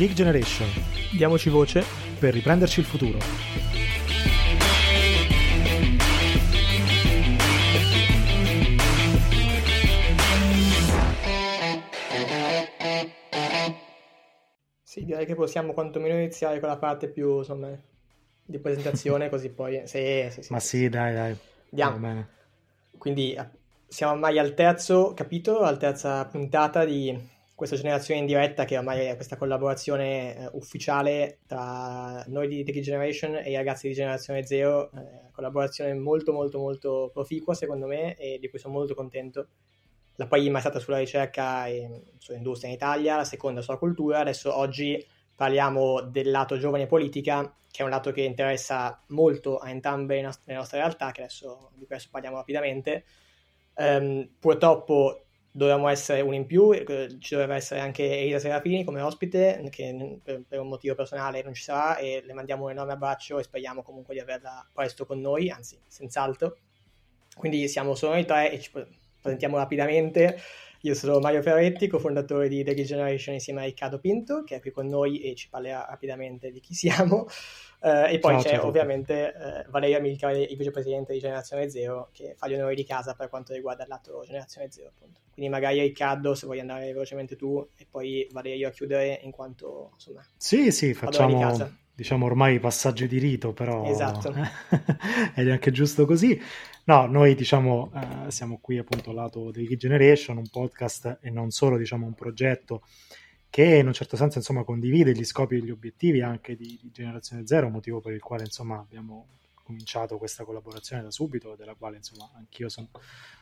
Geek Generation. Diamoci voce per riprenderci il futuro. Sì, direi che possiamo quantomeno iniziare con la parte più, insomma, di presentazione, così poi... Sì, sì, sì, Ma sì, dai, dai. Andiamo. Quindi siamo ormai al terzo capitolo, alla terza puntata di questa generazione in diretta, che ormai è questa collaborazione eh, ufficiale tra noi di Tech Generation e i ragazzi di Generazione Zero, eh, collaborazione molto molto molto proficua secondo me e di cui sono molto contento. La prima è stata sulla ricerca e sull'industria in Italia, la seconda sulla cultura, adesso oggi parliamo del lato giovane politica, che è un lato che interessa molto a entrambe le nostre, le nostre realtà, che adesso, di questo parliamo rapidamente. Um, purtroppo dovevamo essere un in più, ci doveva essere anche Elisa Serafini come ospite, che per, per, un motivo personale non ci sarà e le mandiamo un enorme abbraccio e speriamo comunque di averla presto con noi, anzi, senz'altro. Quindi siamo solo noi tre e ci presentiamo rapidamente. Io sono Mario Ferretti, cofondatore di The Regeneration insieme a Riccardo Pinto, che è qui con noi e ci parlerà rapidamente di chi siamo. Uh, e poi ciao, c'è ciao. ovviamente uh, Valeria Milcare, il vicepresidente di Generazione Zero, che fa gli onori di casa per quanto riguarda il lato Generazione Zero. Appunto. Quindi magari Riccardo, se vuoi andare velocemente tu, e poi Valeria a chiudere in quanto insomma. Sì, sì, facciamo diciamo ormai passaggi di rito, però esatto. ed è anche giusto così. No, noi diciamo uh, siamo qui appunto al lato di Generation, un podcast e non solo diciamo un progetto che in un certo senso insomma, condivide gli scopi e gli obiettivi anche di, di, Generazione Zero, motivo per il quale insomma, abbiamo cominciato questa collaborazione da subito, della quale insomma, anch'io sono,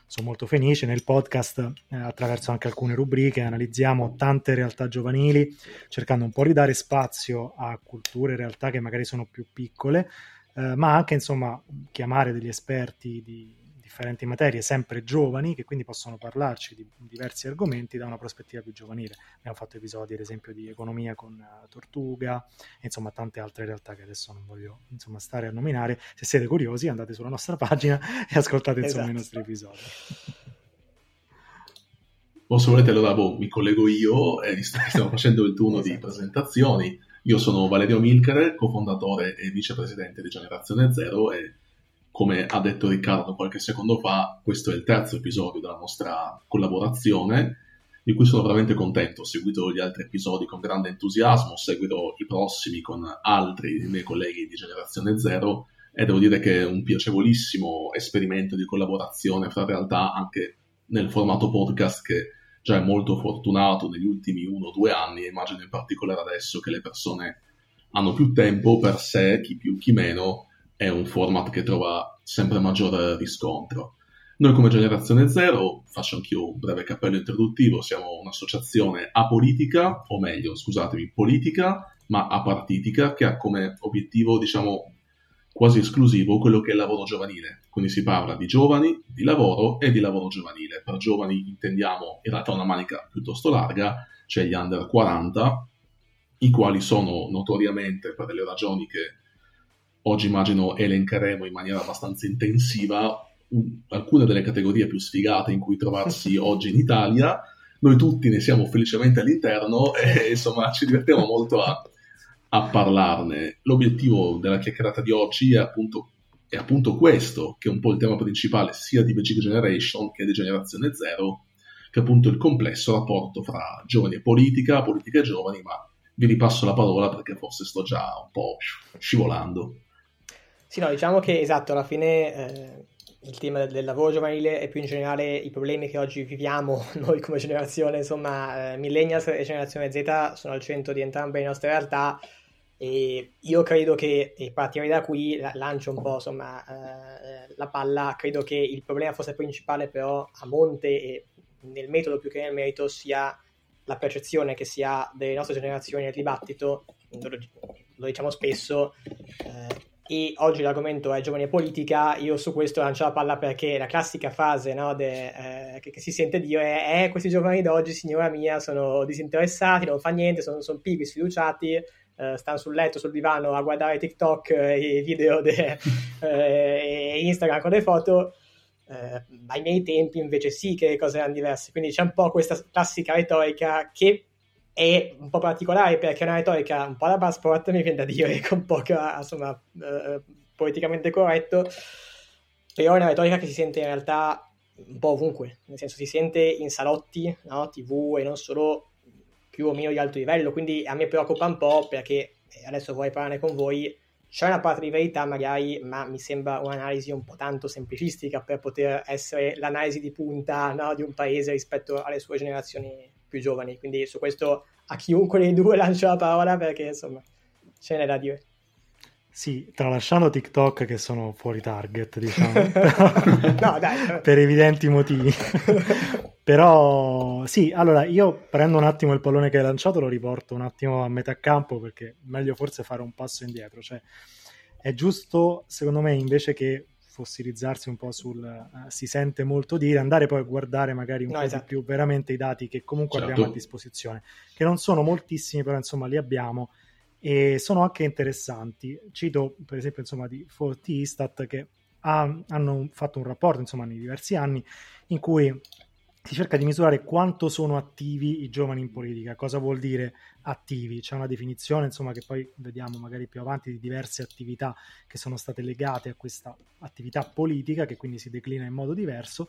sono molto felice. Nel podcast, eh, attraverso anche alcune rubriche, analizziamo tante realtà giovanili, cercando un po' di dare spazio a culture e realtà che magari sono più piccole, eh, ma anche insomma, chiamare degli esperti di differenti materie, sempre giovani, che quindi possono parlarci di diversi argomenti da una prospettiva più giovanile. Abbiamo fatto episodi, ad esempio, di economia con uh, Tortuga, e, insomma, tante altre realtà che adesso non voglio insomma, stare a nominare. Se siete curiosi, andate sulla nostra pagina e ascoltate insomma, esatto. i nostri episodi. O se volete, allora boh, mi collego io e stiamo facendo il turno esatto. di presentazioni. Io sono Valerio Milcare, cofondatore e vicepresidente di Generazione Zero e come ha detto Riccardo qualche secondo fa, questo è il terzo episodio della nostra collaborazione, di cui sono veramente contento. Ho seguito gli altri episodi con grande entusiasmo, seguirò i prossimi con altri miei colleghi di Generazione Zero e devo dire che è un piacevolissimo esperimento di collaborazione fra realtà anche nel formato podcast che già è molto fortunato negli ultimi uno o due anni immagino in particolare adesso che le persone hanno più tempo per sé, chi più chi meno, è un format che trova sempre maggiore riscontro. Noi come Generazione Zero, faccio anch'io un breve cappello introduttivo, siamo un'associazione apolitica, o meglio, scusatemi, politica, ma apartitica, che ha come obiettivo, diciamo, quasi esclusivo quello che è il lavoro giovanile. Quindi si parla di giovani, di lavoro e di lavoro giovanile. Per giovani intendiamo in realtà una manica piuttosto larga, cioè gli under 40, i quali sono notoriamente, per delle ragioni che oggi immagino elencheremo in maniera abbastanza intensiva un, alcune delle categorie più sfigate in cui trovarsi oggi in Italia. Noi tutti ne siamo felicemente all'interno e insomma ci divertiamo molto a, a parlarne. L'obiettivo della chiacchierata di oggi è appunto, è appunto, questo, che è un po' il tema principale sia di Magic Generation che di Generazione Zero, che è appunto il complesso rapporto fra giovani e politica, politica e giovani, ma vi ripasso la parola perché forse sto già un po' scivolando. Sì, no, diciamo che esatto, alla fine eh, il tema del, del, lavoro giovanile e più in generale i problemi che oggi viviamo noi come generazione, insomma, eh, millennials e generazione Z sono al centro di entrambe le nostre realtà e io credo che, e partirei da qui, la, lancio un po' insomma eh, la palla, credo che il problema forse principale però a monte e nel metodo più che nel merito sia la percezione che si ha delle nostre generazioni nel dibattito, lo, lo diciamo spesso, eh, e oggi l'argomento è giovane politica, io su questo lancio la palla perché la classica frase no, de, eh, che, che, si sente dire è eh, questi giovani d'oggi, signora mia, sono disinteressati, non fa niente, sono, sono pigri, sfiduciati, eh, stanno sul letto, sul divano a guardare TikTok e i video de, eh, e Instagram con le foto. Eh, ai miei tempi invece sì che le cose erano diverse, quindi c'è un po' questa classica retorica che è un po' particolare perché è una retorica un po' da passport, mi viene da dire, con poca, insomma, eh, politicamente corretto, però è una retorica che si sente in realtà un po' ovunque, nel senso si sente in salotti, no? tv e non solo più o meno di alto livello, quindi a me preoccupa un po' perché adesso vorrei parlarne con voi, c'è una parte di verità magari, ma mi sembra un'analisi un po' tanto semplicistica per poter essere l'analisi di punta no, di un paese rispetto alle sue generazioni più giovani. Quindi su questo a chiunque dei due lancio la parola perché insomma ce n'è da dire. Sì, tralasciando TikTok che sono fuori target, diciamo, no, dai, per evidenti motivi. Però sì, allora io prendo un attimo il pallone che hai lanciato, lo riporto un attimo a metà campo perché meglio forse fare un passo indietro. Cioè, è giusto, secondo me, invece che fossilizzarsi un po' sul uh, si sente molto dire, andare poi a guardare magari un no, po' esatto. di più veramente i dati che comunque certo. abbiamo a disposizione, che non sono moltissimi, però insomma li abbiamo e sono anche interessanti. Cito per esempio insomma di Forti Istat che ha, hanno fatto un rapporto insomma nei diversi anni in cui si cerca di misurare quanto sono attivi i giovani in politica. Cosa vuol dire attivi? C'è una definizione, insomma, che poi vediamo magari più avanti di diverse attività che sono state legate a questa attività politica, che quindi si declina in modo diverso,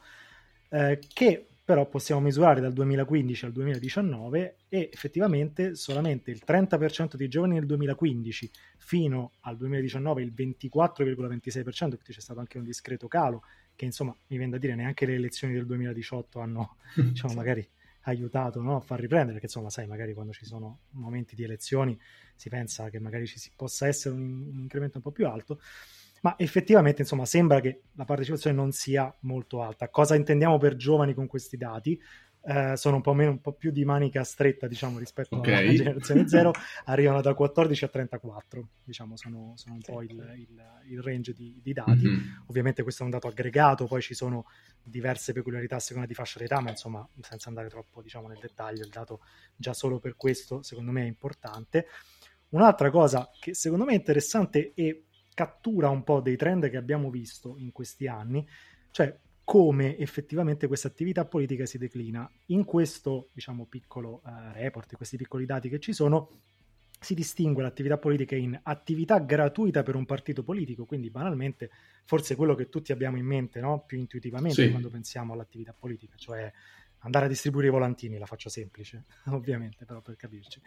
eh, che però possiamo misurare dal 2015 al 2019 e effettivamente solamente il 30% dei giovani nel 2015 fino al 2019 il 24,26%, quindi c'è stato anche un discreto calo, che insomma mi viene da dire neanche le elezioni del 2018 hanno diciamo, magari aiutato no, a far riprendere, perché insomma sai magari quando ci sono momenti di elezioni si pensa che magari ci possa essere un, un incremento un po' più alto ma effettivamente insomma sembra che la partecipazione non sia molto alta. Cosa intendiamo per giovani con questi dati? Eh, sono un po' meno, un po' più di manica stretta, diciamo, rispetto okay. alla generazione zero, arrivano da 14 a 34, diciamo, sono, sono un po' il, il, il range di, di dati. Mm-hmm. Ovviamente questo è un dato aggregato, poi ci sono diverse peculiarità a seconda di fascia d'età, ma insomma, senza andare troppo, diciamo, nel dettaglio, il dato già solo per questo, secondo me, è importante. Un'altra cosa che secondo me è interessante e cattura un po' dei trend che abbiamo visto in questi anni, cioè come effettivamente questa attività politica si declina. In questo, diciamo, piccolo uh, report, questi piccoli dati che ci sono, si distingue l'attività politica in attività gratuita per un partito politico, quindi banalmente forse quello che tutti abbiamo in mente no? più intuitivamente sì. quando pensiamo all'attività politica, cioè andare a distribuire i volantini, la faccio semplice, ovviamente, però per capirci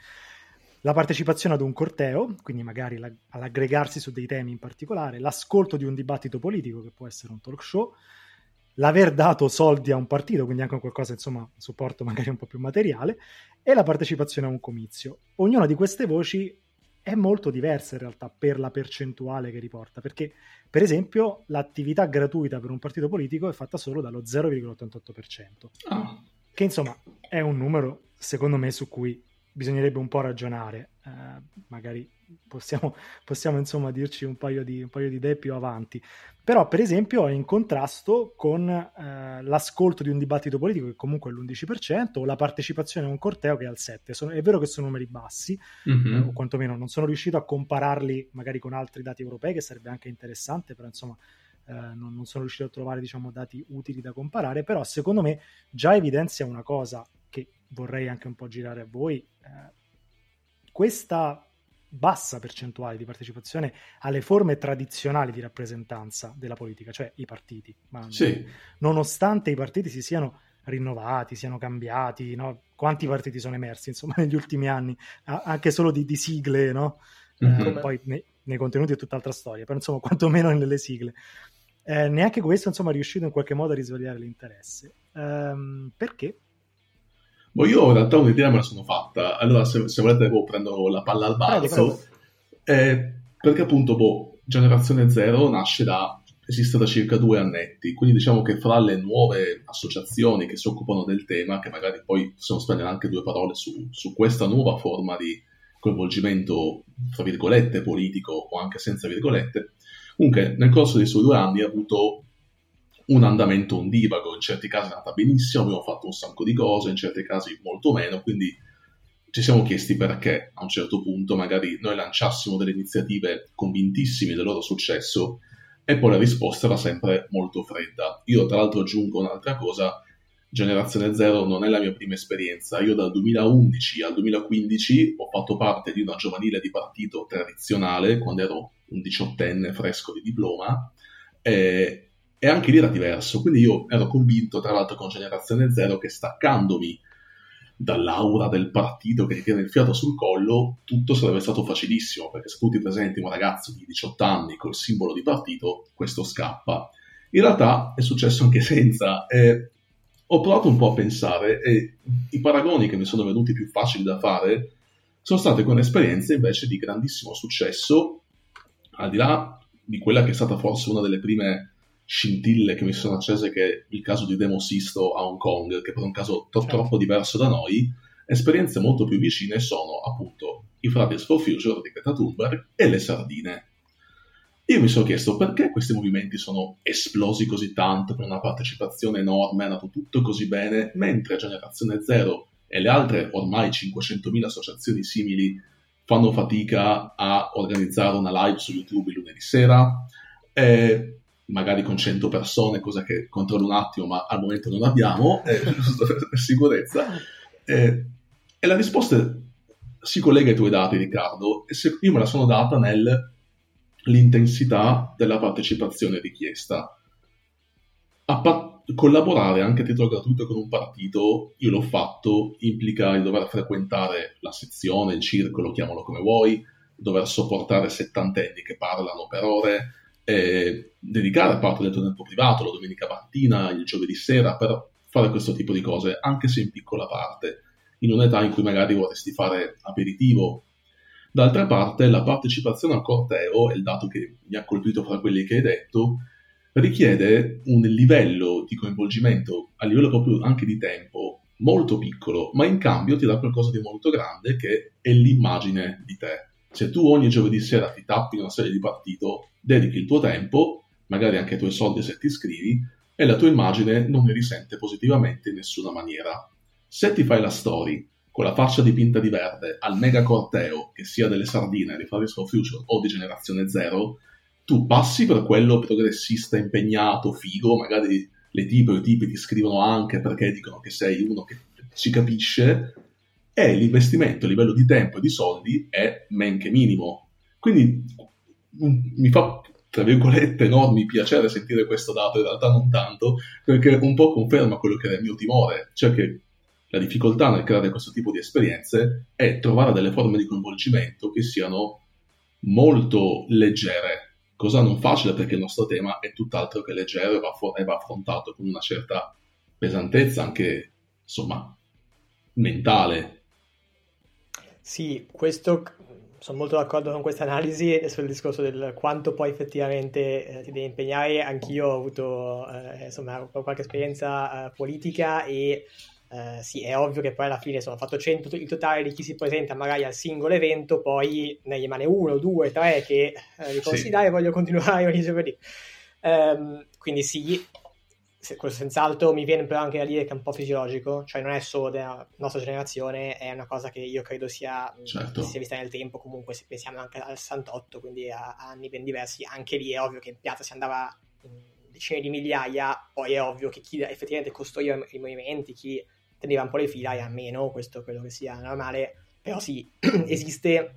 la partecipazione ad un corteo, quindi magari la, all'aggregarsi su dei temi in particolare, l'ascolto di un dibattito politico, che può essere un talk show, l'aver dato soldi a un partito, quindi anche qualcosa, insomma, supporto magari un po' più materiale, e la partecipazione a un comizio. Ognuna di queste voci è molto diversa in realtà per la percentuale che riporta, perché per esempio l'attività gratuita per un partito politico è fatta solo dallo 0,88%, oh. che insomma è un numero secondo me su cui bisognerebbe un po' ragionare, eh, magari possiamo, possiamo, insomma dirci un paio, di, un paio, di, idee più avanti, però per esempio è in contrasto con eh, l'ascolto di un dibattito politico che comunque è l'11% o la partecipazione a un corteo che è al 7%, sono, è vero che sono numeri bassi, mm-hmm. eh, o quantomeno non sono riuscito a compararli magari con altri dati europei che sarebbe anche interessante, però insomma eh, non, non, sono riuscito a trovare diciamo, dati utili da comparare, però secondo me già evidenzia una cosa che vorrei anche un po' girare a voi, eh, questa bassa percentuale di partecipazione alle forme tradizionali di rappresentanza della politica, cioè i partiti, ma sì. nonostante i partiti si siano rinnovati, siano cambiati, no? quanti partiti sono emersi insomma negli ultimi anni, anche solo di, di sigle, no? mm-hmm. eh, poi nei, nei, contenuti è tutt'altra storia, però insomma quantomeno nelle sigle. Eh, neanche questo insomma è riuscito in qualche modo a risvegliare l'interesse. Ehm, perché? Boh, io in realtà un'idea me la sono fatta. Allora, se, se volete, boh, prendo la palla al balzo. Eh, perché appunto, boh, Generazione Zero nasce da esiste da circa due annetti, quindi diciamo che fra le nuove associazioni che si occupano del tema, che magari poi possiamo spendere anche due parole su, su questa nuova forma di coinvolgimento, tra virgolette, politico o anche senza virgolette, comunque nel corso dei suoi due anni ha avuto un andamento ondivago, in certi casi è andata benissimo, abbiamo fatto un sacco di cose, in certi casi molto meno, quindi ci siamo chiesti perché a un certo punto magari noi lanciassimo delle iniziative convintissime del loro successo e poi la risposta era sempre molto fredda. Io tra l'altro aggiungo un'altra cosa, Generazione Zero non è la mia prima esperienza. Io dal 2011 al 2015 ho fatto parte di una giovanile di partito tradizionale quando ero un diciottenne fresco di diploma e, e anche lì era diverso. Quindi io ero convinto, tra l'altro, con Generazione Zero che staccandomi dall'aura del partito che ti tiene il fiato sul collo, tutto sarebbe stato facilissimo, perché se tu ti presenti un ragazzo di 18 anni col simbolo di partito, questo scappa. In realtà è successo anche senza. Eh, ho provato un po' a pensare e i paragoni che mi sono venuti più facili da fare sono state con esperienze invece di grandissimo successo, al di là di quella che è stata forse una delle prime scintille che mi sono accese, che è il caso di Demo Sisto a Hong Kong, che per un caso to- certo. troppo diverso da noi, esperienze molto più vicine sono appunto i Fridays for Future di Greta Thunberg e le sardine. Io mi sono chiesto perché questi movimenti sono esplosi così tanto, con una partecipazione enorme, è andato tutto così bene, mentre Generazione Zero e le altre ormai 500.000 associazioni simili fanno fatica a organizzare una live su YouTube il lunedì sera, eh, magari con 100 persone, cosa che controllo un attimo, ma al momento non abbiamo, eh, per sicurezza. Eh, e la risposta si collega ai tuoi dati, Riccardo, e se io me la sono data nel l'intensità della partecipazione richiesta. Pa- collaborare anche a titolo gratuito con un partito, io l'ho fatto, implica il dover frequentare la sezione, il circolo, chiamalo come vuoi, dover sopportare settantenni che parlano per ore, e dedicare parte del tuo tempo privato, la domenica mattina, il giovedì sera, per fare questo tipo di cose, anche se in piccola parte, in un'età in cui magari vorresti fare aperitivo D'altra parte, la partecipazione al corteo, è il dato che mi ha colpito fra quelli che hai detto, richiede un livello di coinvolgimento a livello proprio anche di tempo molto piccolo, ma in cambio ti dà qualcosa di molto grande che è l'immagine di te. Se tu ogni giovedì sera ti tappi una serie di partito, dedichi il tuo tempo, magari anche i tuoi soldi se ti iscrivi, e la tua immagine non ne risente positivamente in nessuna maniera. Se ti fai la story con la faccia dipinta di verde al mega corteo, che sia delle sardine di Fridays for Future o di Generazione Zero, tu passi per quello progressista, impegnato, figo, magari le tipe o i tipi ti scrivono anche perché dicono che sei uno che ci capisce, e l'investimento a livello di tempo e di soldi è men che minimo. Quindi mi fa, tra virgolette, enormi piacere sentire questo dato, in realtà non tanto, perché un po' conferma quello che era il mio timore, cioè che la difficoltà nel creare questo tipo di esperienze è trovare delle forme di coinvolgimento che siano molto leggere, cosa non facile perché il nostro tema è tutt'altro che leggero e va, for- e va affrontato con una certa pesantezza anche, insomma, mentale. Sì, questo sono molto d'accordo con questa analisi e sul discorso del quanto poi effettivamente eh, ti devi impegnare. Anch'io ho avuto eh, insomma, qualche esperienza eh, politica e Uh, sì, è ovvio che poi alla fine sono fatto 100 il totale di chi si presenta magari al singolo evento, poi ne rimane uno, due, tre che eh, li consigliare sì. voglio continuare ogni giovedì. Um, quindi sì, se, questo senz'altro mi viene però anche da dire che è un po' fisiologico, cioè non è solo della nostra generazione, è una cosa che io credo sia, certo. sia vista nel tempo, comunque se pensiamo anche al 68, quindi a, a anni ben diversi, anche lì è ovvio che in piazza si andava in decine di migliaia, poi è ovvio che chi effettivamente costruiva i movimenti, chi teneva un po' le fila e a meno, questo credo che sia normale, però sì, esiste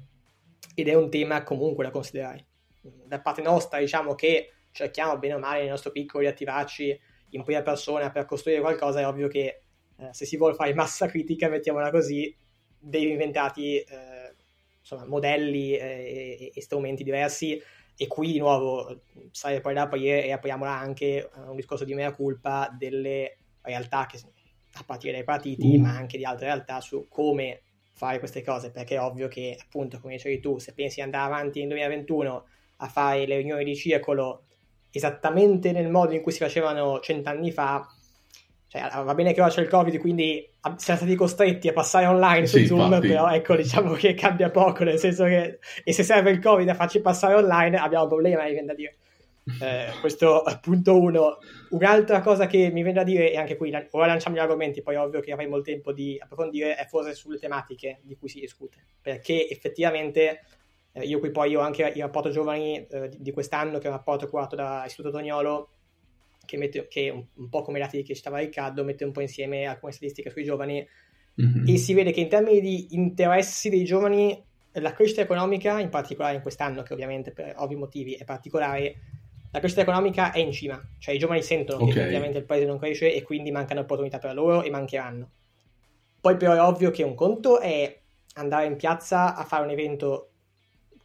ed è un tema comunque da considerare. Da parte nostra diciamo che cerchiamo bene o male nel nostro piccolo di attivarci in prima persona per costruire qualcosa, è ovvio che eh, se si vuole fare massa critica, mettiamola così, devi inventati eh, insomma, modelli eh, e, e, strumenti diversi e qui di nuovo sai poi da aprire e apriamola anche a un discorso di mea culpa delle realtà che a partire dai partiti, mm. ma anche di altre realtà su come fare queste cose, perché è ovvio che, appunto, come dicevi tu, se pensi di andare avanti nel 2021 a fare le riunioni di circolo esattamente nel modo in cui si facevano cent'anni fa, cioè, va bene che ora c'è il Covid, quindi siamo stati costretti a passare online su sì, Zoom, infatti. però ecco, diciamo che cambia poco, nel senso che, e se serve il Covid a farci passare online, abbiamo un problema, mi viene da dire. Eh, questo punto uno. Un'altra cosa che mi viene da dire, e anche qui ora lanciamo gli argomenti, poi ovvio che avremo il tempo di approfondire, è forse sulle tematiche di cui si discute. Perché effettivamente eh, io qui poi ho anche il rapporto giovani eh, di, di, quest'anno, che è un rapporto curato da Istituto Tognolo, che, mette, che un, un, po' come i dati che citava Riccardo, mette un po' insieme alcune statistiche sui giovani mm-hmm. e si vede che in termini di interessi dei giovani la crescita economica, in particolare in quest'anno, che ovviamente per ovvi motivi è particolare, la crescita economica è in cima, cioè i giovani sentono okay. che ovviamente il paese non cresce e quindi mancano opportunità per loro e mancheranno. Poi però è ovvio che un conto è andare in piazza a fare un evento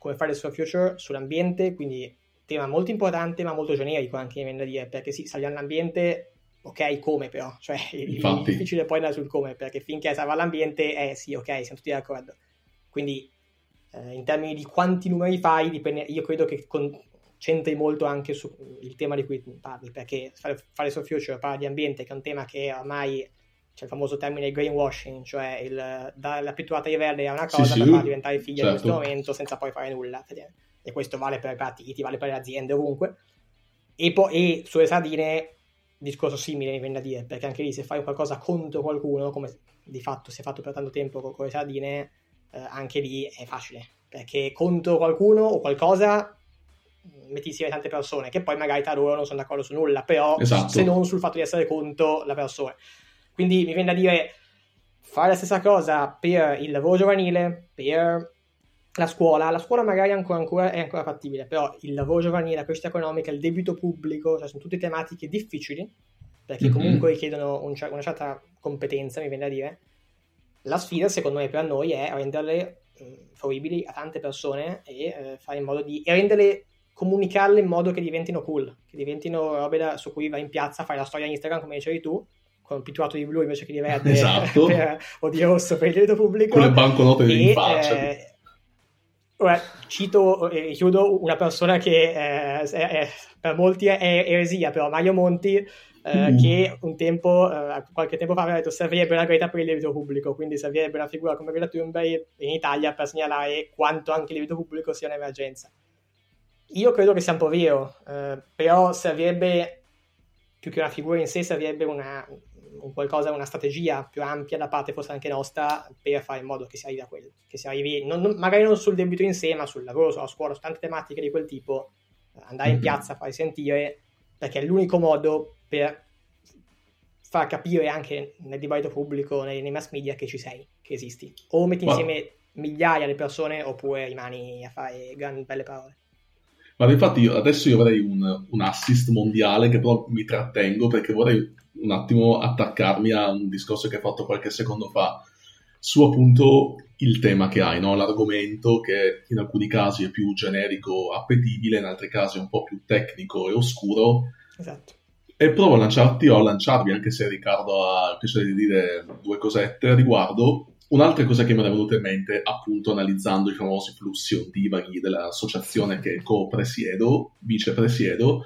come Fridays for Future sull'ambiente, quindi tema molto importante ma molto generico anche viene da dire, perché sì, salviamo l'ambiente, ok, come però, cioè Infatti. è difficile poi andare sul come, perché finché salva l'ambiente, eh sì, ok, siamo tutti d'accordo. Quindi eh, in termini di quanti numeri fai, dipende, io credo che con, c'entri molto anche sul tema di cui parli, perché fare for future parla di ambiente, che è un tema che ormai c'è il famoso termine greenwashing, cioè il dare la pitturata di verde a una cosa sì, per sì. farla diventare figlia certo. in questo momento senza poi fare nulla. E questo vale per i partiti, vale per le aziende, ovunque. E, poi, e sulle sardine, discorso simile mi viene da dire, perché anche lì se fai qualcosa contro qualcuno, come di fatto si è fatto per tanto tempo con, con le sardine, eh, anche lì è facile, perché contro qualcuno o qualcosa mm, metti insieme tante persone che poi magari tra loro non sono d'accordo su nulla, però esatto. se non sul fatto di essere contro la persona. Quindi mi viene da dire fare la stessa cosa per il lavoro giovanile, per la scuola, la scuola magari ancora, ancora, è ancora fattibile, però il lavoro giovanile, la crescita economica, il debito pubblico, cioè sono tutte tematiche difficili, perché mm-hmm. comunque richiedono un, una certa competenza, mi viene da dire, la sfida, secondo me, per noi è renderle mh, fruibili a tante persone e eh, fare in modo di e renderle comunicarle in modo che diventino cool, che diventino robe da, su cui vai in piazza, fai la storia Instagram come dicevi tu, con un pitturato di blu invece che di verde esatto. per, o di rosso per il debito pubblico. Con le banconote e, in faccia. Eh, Beh, cito e chiudo una persona che eh, è, per molti è eresia, però Mario Monti eh, mm. che un tempo, eh, qualche tempo fa aveva detto servirebbe una greta per il debito pubblico, quindi servirebbe una figura come Greta Thunberg in Italia per segnalare quanto anche il debito pubblico sia un'emergenza. Io credo che sia un po' vero, eh, però servirebbe più che una figura in sé, servirebbe una, un qualcosa, una strategia più ampia da parte forse anche nostra per fare in modo che si arrivi a quello, che si arrivi non, non, magari non sul debito in sé, ma sul lavoro, sulla scuola, su tante tematiche di quel tipo, andare in mm-hmm. piazza, fare sentire, perché è l'unico modo per far capire anche nel dibattito pubblico, nei, nei, mass media che ci sei, che esisti. O metti insieme Ma... migliaia di persone oppure rimani a fare grandi belle parole. Ma infatti io, adesso io avrei un, un, assist mondiale che però mi trattengo perché vorrei un attimo attaccarmi a un discorso che hai fatto qualche secondo fa su appunto il tema che hai, no? l'argomento che in alcuni casi è più generico, appetibile, in altri casi è un po' più tecnico e oscuro. Esatto e provo a lanciarti o a lanciarvi, anche se Riccardo ha il piacere di dire due cosette a riguardo. Un'altra cosa che mi era venuta in mente, appunto analizzando i famosi flussi ondivaghi dell'associazione che co-presiedo, vicepresiedo,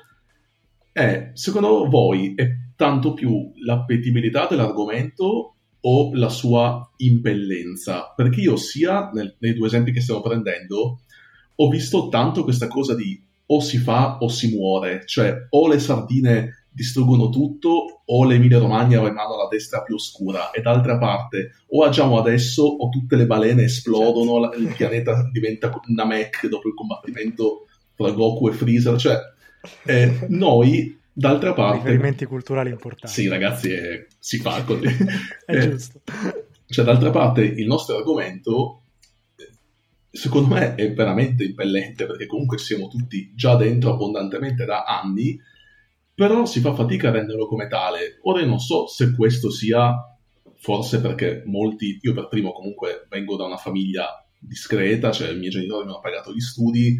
è, secondo voi, è tanto più l'appetibilità dell'argomento o la sua impellenza? Perché io sia nel, nei due esempi che stiamo prendendo, ho visto tanto questa cosa di o si fa o si muore, cioè o le sardine distruggono tutto o l'Emilia Romagna mano alla destra più oscura e d'altra parte o agiamo adesso o tutte le balene esplodono, certo. il pianeta diventa Namek dopo il combattimento tra Goku e Freezer, cioè eh, noi d'altra parte... Riferimenti culturali importanti. Sì ragazzi, eh, si fa così. È eh, giusto. Cioè d'altra parte il nostro argomento secondo me è veramente impellente perché comunque siamo tutti già dentro abbondantemente da anni però si fa fatica a renderlo come tale. Ora io non so se questo sia forse perché molti, io per primo comunque vengo da una famiglia discreta, cioè i miei genitori mi hanno pagato gli studi,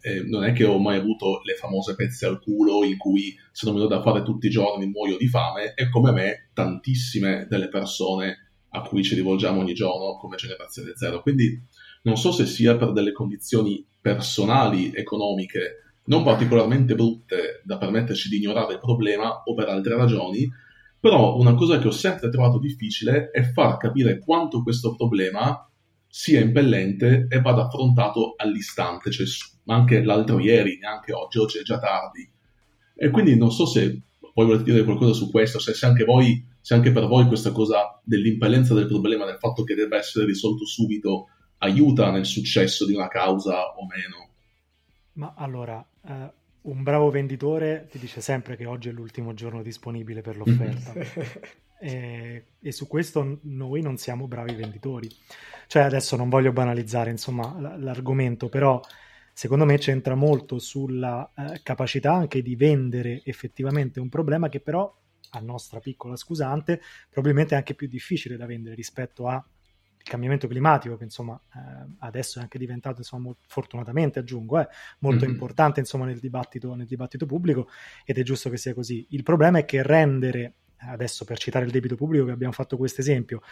eh, non è che ho mai avuto le famose pezze al culo in cui se non me lo da fare tutti i giorni muoio di fame e come me tantissime delle persone a cui ci rivolgiamo ogni giorno come generazione zero. Quindi non so se sia per delle condizioni personali, economiche, non particolarmente brutte da permetterci di ignorare il problema o per altre ragioni, però una cosa che ho sempre trovato difficile è far capire quanto questo problema sia impellente e vada affrontato all'istante, cioè anche l'altro ieri, neanche oggi, oggi è già tardi. E quindi non so se poi volete dire qualcosa su questo, se, se, anche voi, se anche per voi questa cosa dell'impellenza del problema, del fatto che debba essere risolto subito, aiuta nel successo di una causa o meno. Ma allora, eh, un bravo venditore ti dice sempre che oggi è l'ultimo giorno disponibile per l'offerta. e, e, su questo noi non siamo bravi venditori. Cioè, adesso non voglio banalizzare insomma, l'argomento, però secondo me c'entra molto sulla eh, capacità anche di vendere effettivamente un problema che però, a nostra piccola scusante, probabilmente è anche più difficile da vendere rispetto a cambiamento climatico, che insomma eh, adesso è anche diventato, insomma, fortunatamente aggiungo, eh, molto mm-hmm. importante insomma, nel, dibattito, nel dibattito pubblico ed è giusto che sia così. Il problema è che rendere, adesso per citare il debito pubblico che abbiamo fatto questo esempio,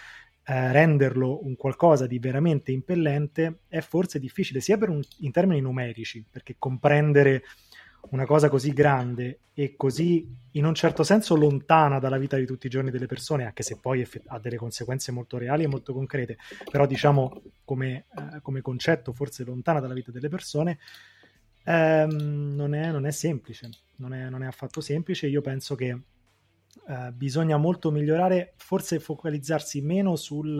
eh, renderlo un qualcosa di veramente impellente è forse difficile sia un, in termini numerici, perché comprendere una cosa così grande e così in un certo senso lontana dalla vita di tutti i giorni delle persone, anche se poi effett- ha delle conseguenze molto reali e molto concrete, però diciamo come, eh, come concetto forse lontana dalla vita delle persone, ehm, non, è, non, è, semplice, non è, non è, affatto semplice. Io penso che eh, bisogna molto migliorare, forse focalizzarsi meno sul,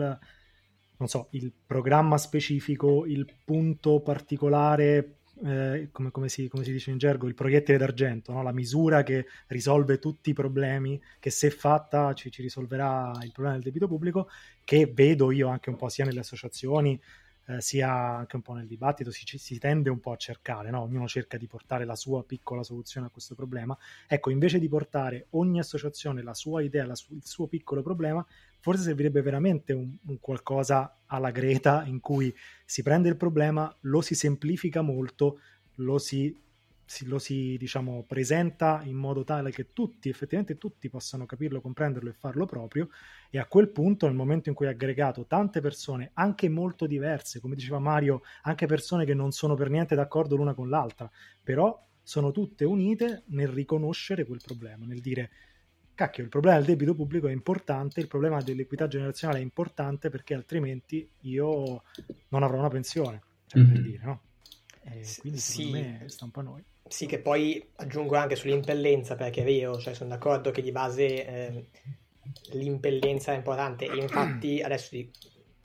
non so, il programma specifico, il punto particolare eh, come, come, si, come, si, dice in gergo, il proiettile d'argento, no? la misura che risolve tutti i problemi, che se fatta ci, ci, risolverà il problema del debito pubblico, che vedo io anche un po' sia nelle associazioni eh, sia anche un po' nel dibattito, si, si tende un po' a cercare, no? ognuno cerca di portare la sua piccola soluzione a questo problema. Ecco, invece di portare ogni associazione la sua idea, la su- il suo piccolo problema, forse servirebbe veramente un, un, qualcosa alla Greta in cui si prende il problema, lo si semplifica molto, lo si si, lo si diciamo, presenta in modo tale che tutti, effettivamente tutti possano capirlo, comprenderlo e farlo proprio e a quel punto nel momento in cui hai aggregato tante persone, anche molto diverse, come diceva Mario, anche persone che non sono per niente d'accordo l'una con l'altra, però sono tutte unite nel riconoscere quel problema, nel dire cacchio, il problema del debito pubblico è importante, il problema dell'equità generazionale è importante perché altrimenti io non avrò una pensione, cioè mm-hmm. per dire, no? E quindi secondo sì. me sta un po' a noi. Sì, che poi aggiungo anche sull'impellenza, perché è vero, cioè sono d'accordo che di base eh, l'impellenza è importante e infatti adesso di,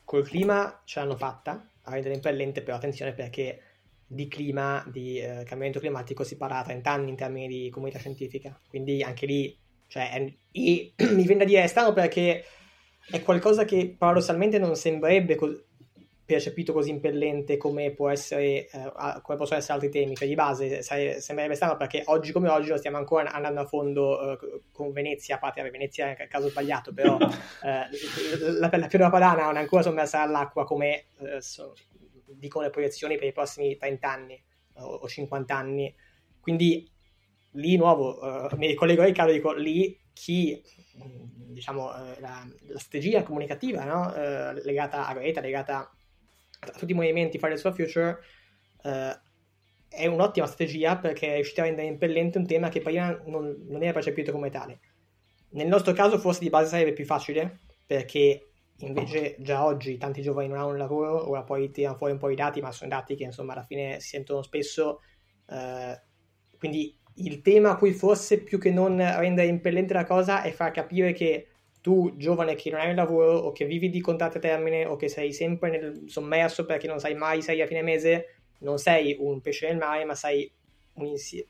col clima ce l'hanno fatta a rendere impellente, però attenzione perché di clima, di eh, cambiamento climatico si parla da 30 anni in termini di comunità scientifica, quindi anche lì, cioè, è, mi viene da dire è strano perché è qualcosa che paradossalmente non sembrerebbe così percepito così impellente come, può essere, eh, come possono essere altri temi. Cioè, di base sai, sembrerebbe strano perché oggi come oggi lo stiamo ancora andando a fondo eh, con Venezia, a parte Venezia è il caso sbagliato, però eh, la, la pianura padana non è ancora sommersa all'acqua come eh, so, dicono le proiezioni per i prossimi 30 anni o, o 50 anni. Quindi lì nuovo, uh, mi ricollego a Riccardo dico lì chi diciamo uh, la, la, strategia comunicativa no? legata a Greta, legata a tutti i movimenti Fridays for Future uh, è un'ottima strategia perché è riuscita a rendere impellente un tema che prima non, non, era percepito come tale. Nel nostro caso forse di base sarebbe più facile perché invece già oggi tanti giovani non hanno un lavoro, ora poi tirano fuori un po' i dati, ma sono dati che insomma alla fine si sentono spesso. Uh, quindi il tema a cui forse più che non rendere impellente la cosa è far capire che tu giovane che non hai un lavoro o che vivi di contratti a termine o che sei sempre nel sommerso perché non sai mai sei a fine mese, non sei un pesce nel mare, ma sei un, insie-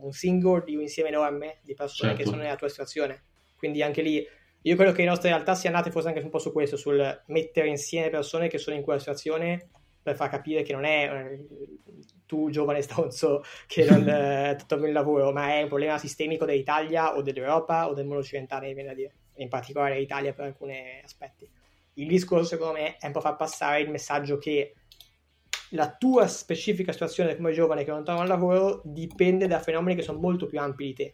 un single di un insieme enorme di persone certo. che sono nella tua situazione. Quindi anche lì io credo che le nostre realtà siano andate forse anche un po' su questo, sul mettere insieme persone che sono in quella situazione per far capire che non è eh, tu giovane stronzo che non eh, trovi un lavoro, ma è un problema sistemico dell'Italia o dell'Europa o del mondo occidentale, viene a dire in particolare l'Italia per alcuni aspetti. Il discorso, secondo me, è un po' far passare il messaggio che la tua specifica situazione come giovane che non trova un lavoro dipende da fenomeni che sono molto più ampi di te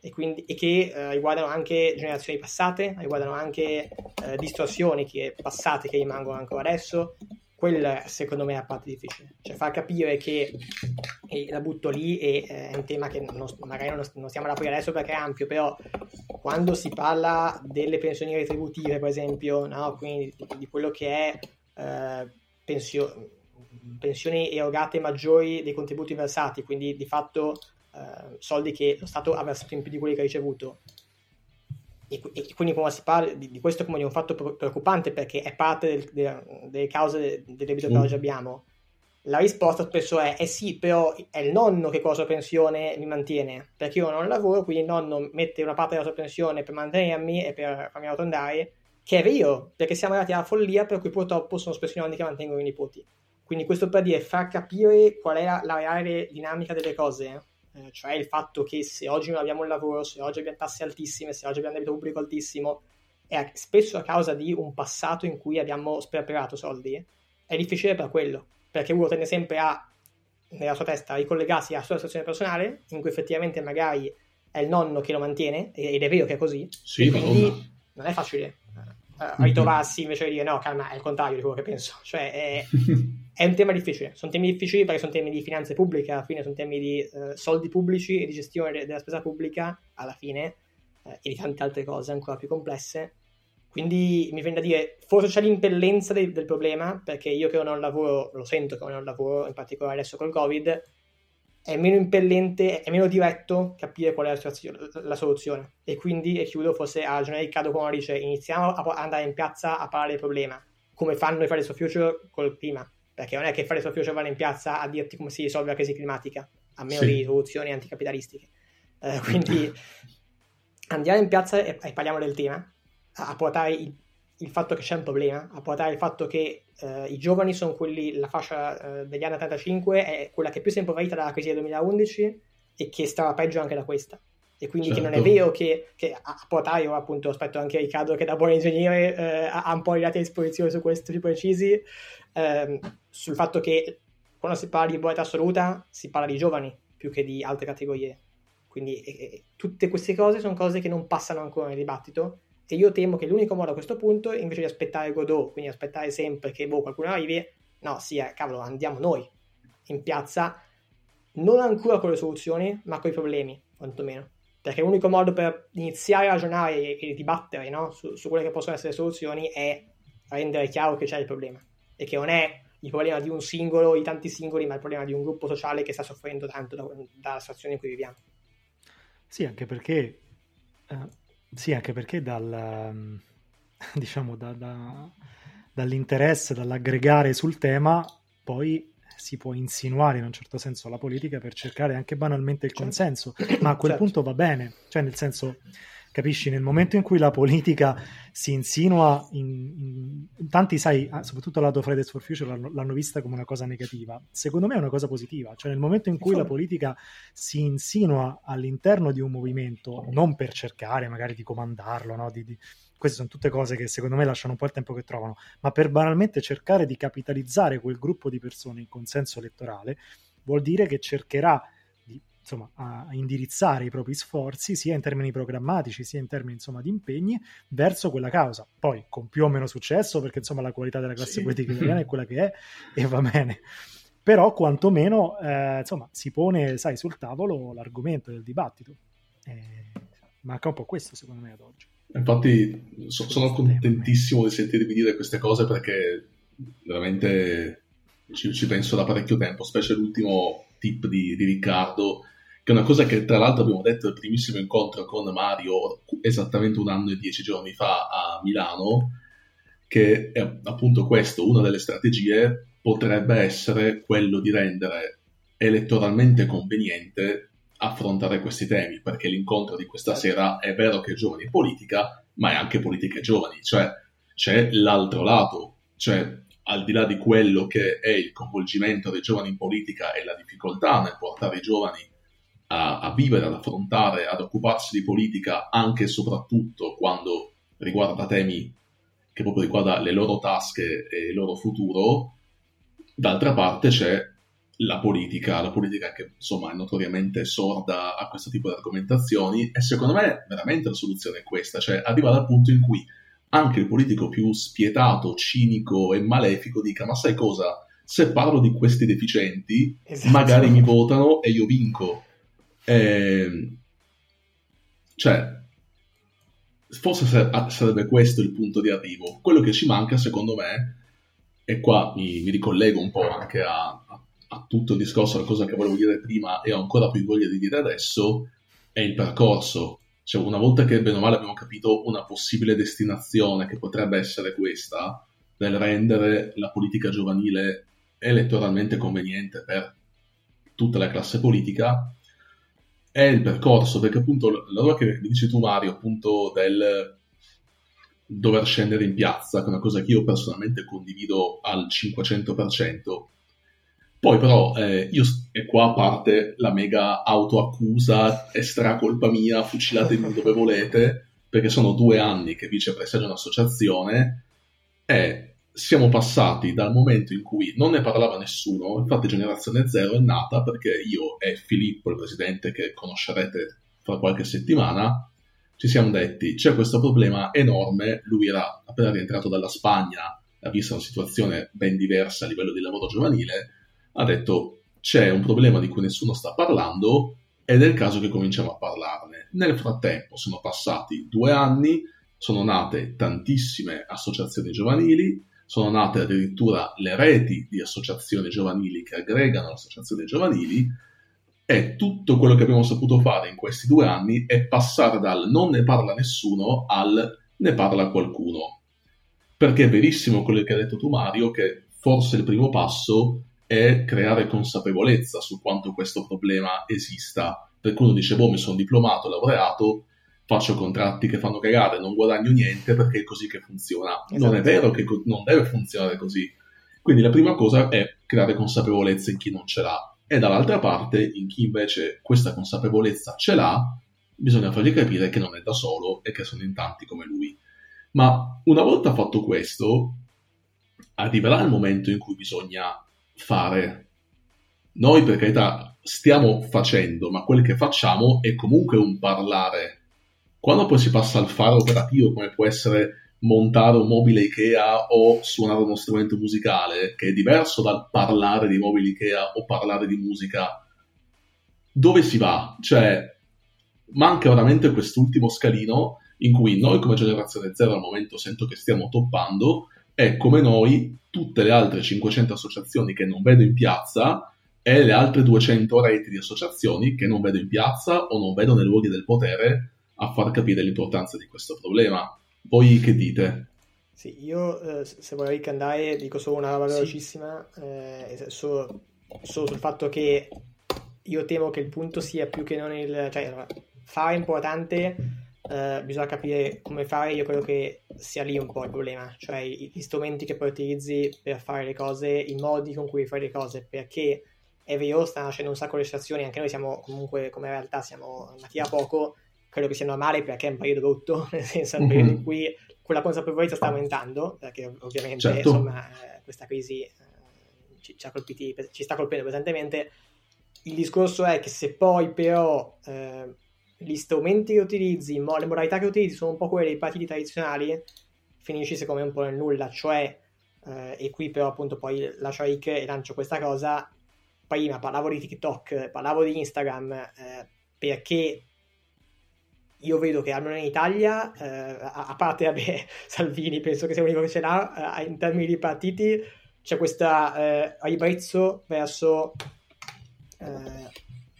e, quindi, e che eh, riguardano anche generazioni passate, riguardano anche eh, distorsioni che, passate che rimangono ancora adesso quella secondo me è la parte difficile, cioè far capire che, e la butto lì, e eh, è un tema che non, magari non, non stiamo ad aprire adesso perché è ampio, però quando si parla delle pensioni retributive, per esempio, no? quindi di, di, quello che è eh, pensio, pensioni erogate maggiori dei contributi versati, quindi di fatto eh, soldi che lo Stato ha versato in più di quelli che ha ricevuto, e, e, quindi quando si parla di, di, questo come di un fatto preoccupante perché è parte del, del, delle cause del, debito che oggi abbiamo, la risposta spesso è, eh sì, però è il nonno che con la sua pensione mi mantiene, perché io non lavoro, quindi il nonno mette una parte della sua pensione per mantenermi e per farmi arrotondare, che è vero, perché siamo arrivati alla follia per cui purtroppo sono spesso i nonni che mantengono i nipoti. Quindi questo per dire, far capire qual è la, la reale dinamica delle cose, eh, cioè il fatto che se oggi non abbiamo un lavoro, se oggi abbiamo tasse altissime, se oggi abbiamo debito pubblico altissimo, è spesso a causa di un passato in cui abbiamo sperperato soldi, è difficile per quello perché uno tende sempre a, nella sua testa, ricollegarsi alla sua situazione personale, in cui effettivamente magari è il nonno che lo mantiene, ed è vero che è così, sì, quindi no. non è facile uh, ritrovarsi invece di dire no, calma, è il contrario di quello che penso. Cioè, è, è, un tema difficile. Sono temi difficili perché sono temi di finanze pubbliche, alla fine sono temi di uh, soldi pubblici e di gestione de- della spesa pubblica, alla fine, uh, e di tante altre cose ancora più complesse. Quindi mi viene da dire, forse c'è l'impellenza del, del problema, perché io che non ho un lavoro, lo sento che non ho un lavoro, in particolare adesso col Covid, è meno impellente, è meno diretto capire qual è la, la soluzione. E quindi, e chiudo, forse ha ragione Riccardo quando dice iniziamo a andare in piazza a parlare del problema, come fanno i Fridays for Future col clima. Perché non è che Fridays for Future vanno in piazza a dirti come si risolve la crisi climatica, a meno sì. di soluzioni anticapitalistiche. Eh, quindi andiamo in piazza e, e parliamo del tema a portare il, il, fatto che c'è un problema, a portare il fatto che eh, i giovani sono quelli, la fascia eh, degli anni 35 è quella che più si è impoverita dalla crisi del 2011 e che stava peggio anche da questa. E quindi certo. che non è certo. vero che, che a portare, io appunto aspetto anche Riccardo che da buon ingegnere eh, ha un po' i dati a disposizione su questo più precisi, ehm, sul fatto che quando si parla di povertà assoluta si parla di giovani più che di altre categorie. Quindi eh, tutte queste cose sono cose che non passano ancora nel dibattito e io temo che l'unico modo a questo punto, invece di aspettare Godot, quindi aspettare sempre che boh, qualcuno arrivi, no, sì, eh, cavolo, andiamo noi in piazza, non ancora con le soluzioni, ma con i problemi, quantomeno. Perché l'unico modo per iniziare a ragionare e, e dibattere no, su, su, quelle che possono essere le soluzioni è rendere chiaro che c'è il problema e che non è il problema di un singolo, di tanti singoli, ma il problema di un gruppo sociale che sta soffrendo tanto da, dalla situazione in cui viviamo. Sì, anche perché eh, sì, anche perché dal, diciamo, da, da, dall'interesse, dall'aggregare sul tema, poi si può insinuare in un certo senso la politica per cercare anche banalmente il certo. consenso, ma a quel certo. punto va bene, cioè nel senso Capisci? Nel momento in cui la politica si insinua, in, in, tanti, sai, ah, soprattutto lato Fridays for Future l'hanno, l'hanno, vista come una cosa negativa. Secondo me è una cosa positiva. Cioè, nel momento in cui la politica si insinua all'interno di un movimento, non per cercare magari di comandarlo, no? di, di, queste sono tutte cose che secondo me lasciano un po' il tempo che trovano, ma per banalmente cercare di capitalizzare quel gruppo di persone in consenso elettorale, vuol dire che cercherà insomma, a indirizzare i propri sforzi sia in termini programmatici sia in termini insomma, di impegni verso quella causa. Poi con più o meno successo, perché insomma la qualità della classe sì. politica italiana è quella che è e va bene. Però quantomeno eh, insomma, si pone sai, sul tavolo l'argomento del dibattito. Eh, manca un po' questo secondo me ad oggi. Infatti so, sono contentissimo di sentirvi dire queste cose perché veramente ci, ci penso da parecchio tempo, specie l'ultimo tip di, di Riccardo che è una cosa che tra l'altro abbiamo detto al primissimo incontro con Mario esattamente un anno e dieci giorni fa a Milano, che è appunto questo, una delle strategie potrebbe essere quello di rendere elettoralmente conveniente affrontare questi temi, perché l'incontro di questa sera è vero che è giovani politica, ma è anche politica e giovani, cioè c'è l'altro lato, cioè al di là di quello che è il coinvolgimento dei giovani in politica e la difficoltà nel portare i giovani a, a vivere, ad affrontare, ad occuparsi di politica anche e soprattutto quando riguarda temi che proprio riguarda le loro tasche e il loro futuro, d'altra parte c'è la politica, la politica che insomma è notoriamente sorda a questo tipo di argomentazioni e secondo me veramente la soluzione è questa, cioè arrivare al punto in cui anche il politico più spietato, cinico e malefico dica ma sai cosa, se parlo di questi deficienti esatto. magari mi votano e io vinco eh, cioè, forse sarebbe questo il punto di arrivo. Quello che ci manca, secondo me, e qua mi, mi ricollego un po' anche a, a, a, tutto il discorso, la cosa che volevo dire prima e ho ancora più voglia di dire adesso, è il percorso. Cioè, una volta che bene o male abbiamo capito una possibile destinazione che potrebbe essere questa, nel rendere la politica giovanile elettoralmente conveniente per tutta la classe politica è il percorso, perché appunto la roba che dici tu Mario, appunto del dover scendere in piazza, che è una cosa che io personalmente condivido al 500%, poi però eh, io, e qua parte la mega autoaccusa, è stra colpa mia, fucilatemi dove volete, perché sono due anni che vicepresiede un'associazione e siamo passati dal momento in cui non ne parlava nessuno, infatti Generazione Zero è nata perché io e Filippo, il presidente che conoscerete fra qualche settimana, ci siamo detti c'è questo problema enorme, lui era appena rientrato dalla Spagna, ha visto una situazione ben diversa a livello di lavoro giovanile, ha detto c'è un problema di cui nessuno sta parlando ed è il caso che cominciamo a parlarne. Nel frattempo sono passati due anni, sono nate tantissime associazioni giovanili, sono nate addirittura le reti di associazioni giovanili che aggregano associazioni giovanili e tutto quello che abbiamo saputo fare in questi due anni è passare dal non ne parla nessuno al ne parla qualcuno. Perché è verissimo quello che hai detto tu Mario, che forse il primo passo è creare consapevolezza su quanto questo problema esista. Per cui uno dice, boh, mi sono diplomato, laureato, faccio contratti che fanno cagare, non guadagno niente perché è così che funziona. Esatto. Non è vero che co- non deve funzionare così. Quindi la prima cosa è creare consapevolezza in chi non ce l'ha e dall'altra parte in chi invece questa consapevolezza ce l'ha, bisogna fargli capire che non è da solo e che sono in tanti come lui. Ma una volta fatto questo, arriverà il momento in cui bisogna fare. Noi per carità stiamo facendo, ma quel che facciamo è comunque un parlare quando poi si passa al fare operativo, come può essere montare un mobile IKEA o suonare uno strumento musicale, che è diverso dal parlare di mobili IKEA o parlare di musica, dove si va? Cioè, manca veramente quest'ultimo scalino in cui noi come generazione zero al momento sento che stiamo toppando e come noi tutte le altre 500 associazioni che non vedo in piazza e le altre 200 reti di associazioni che non vedo in piazza o non vedo nei luoghi del potere a far capire l'importanza di questo problema. Voi che dite? Sì, io eh, se vorrei andare dico solo una roba velocissima, eh, solo, solo, sul fatto che io temo che il punto sia più che non il... cioè fare è importante, eh, bisogna capire come fare, io credo che sia lì un po' il problema, cioè gli strumenti che poi utilizzi per fare le cose, i modi con cui fai le cose, perché è vero, stanno nascendo un sacco di stazioni, anche noi siamo comunque come realtà siamo nati da poco, credo che sia normale perché è un periodo brutto, nel senso mm-hmm. periodo in cui quella consapevolezza sta aumentando, perché ovviamente certo. insomma, eh, questa crisi eh, ci, ci, colpiti, ci, sta colpendo pesantemente. Il discorso è che se poi però eh, gli strumenti che utilizzi, mo- le modalità che utilizzi sono un po' quelle dei partiti tradizionali, finisci secondo me un po' nel nulla, cioè, eh, e qui però appunto poi lascio a Rick e lancio questa cosa, prima parlavo di TikTok, parlavo di Instagram, eh, perché io vedo che almeno in Italia, eh, a, parte vabbè, Salvini, penso che sia l'unico che ce l'ha, eh, in termini di partiti, c'è questo eh, ribrezzo verso eh,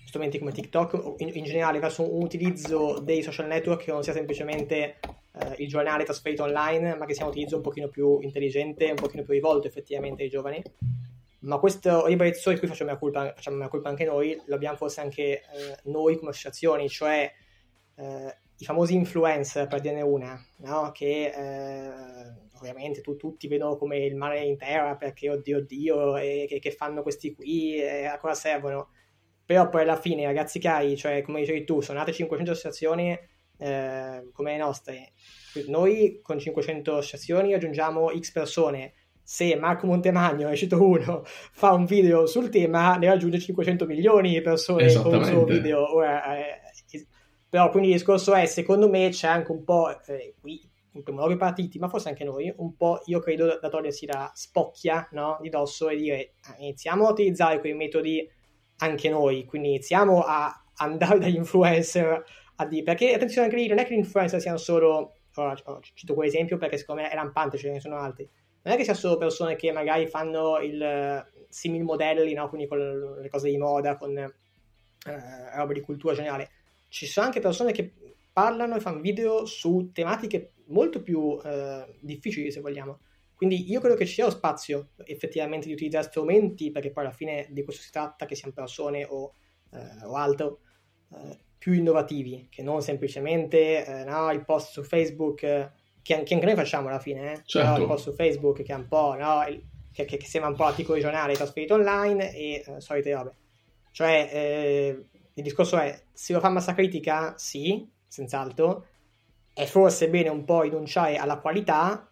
strumenti come TikTok, in, in, generale verso un utilizzo dei social network che non sia semplicemente eh, il giornale trasferito online, ma che sia un utilizzo un pochino più intelligente, un pochino più rivolto effettivamente ai giovani. Ma questo ribrezzo, di cui facciamo una colpa, facciamo una colpa anche noi, lo abbiamo forse anche eh, noi come associazioni, cioè eh, i famosi influencer, per dirne una, no? che eh, ovviamente tu, tutti vedono come il mare in terra perché oddio oddio, e che, che fanno questi qui, e a cosa servono? Però poi alla fine, ragazzi cari, cioè come dicevi tu, sono nate 500 associazioni eh, come le nostre. Noi con 500 associazioni aggiungiamo X persone. Se Marco Montemagno, è uscito uno, fa un video sul tema, ne raggiunge 500 milioni di persone con il suo video. Ora, eh, però quindi il discorso è, secondo me c'è anche un po', eh, qui in primo luogo i partiti, ma forse anche noi, un po' io credo da togliersi la spocchia no, di dosso e dire ah, iniziamo a utilizzare quei metodi anche noi, quindi iniziamo a andare dagli influencer a dire, perché attenzione anche lì, non è che gli influencer siano solo, ora cito quell'esempio perché secondo me è lampante, ce ne sono altri, non è che siano solo persone che magari fanno il simil modelli, no? quindi con le cose di moda, con eh, roba di cultura generale, ci sono anche persone che parlano e fanno video su tematiche molto più eh, difficili, se vogliamo. Quindi io credo che ci sia lo spazio effettivamente di utilizzare strumenti, perché poi alla fine di questo si tratta, che siano persone o, eh, o altro, eh, più innovativi, che non semplicemente eh, no, il post su Facebook, che, che, anche noi facciamo alla fine, eh? certo. no, il post su Facebook che è un po', no, il, che, che, sembra un po' l'articolo giornale trasferito online e eh, solite robe. Cioè, il discorso è, se lo fa massa critica, sì, senz'altro, è forse bene un po' rinunciare alla qualità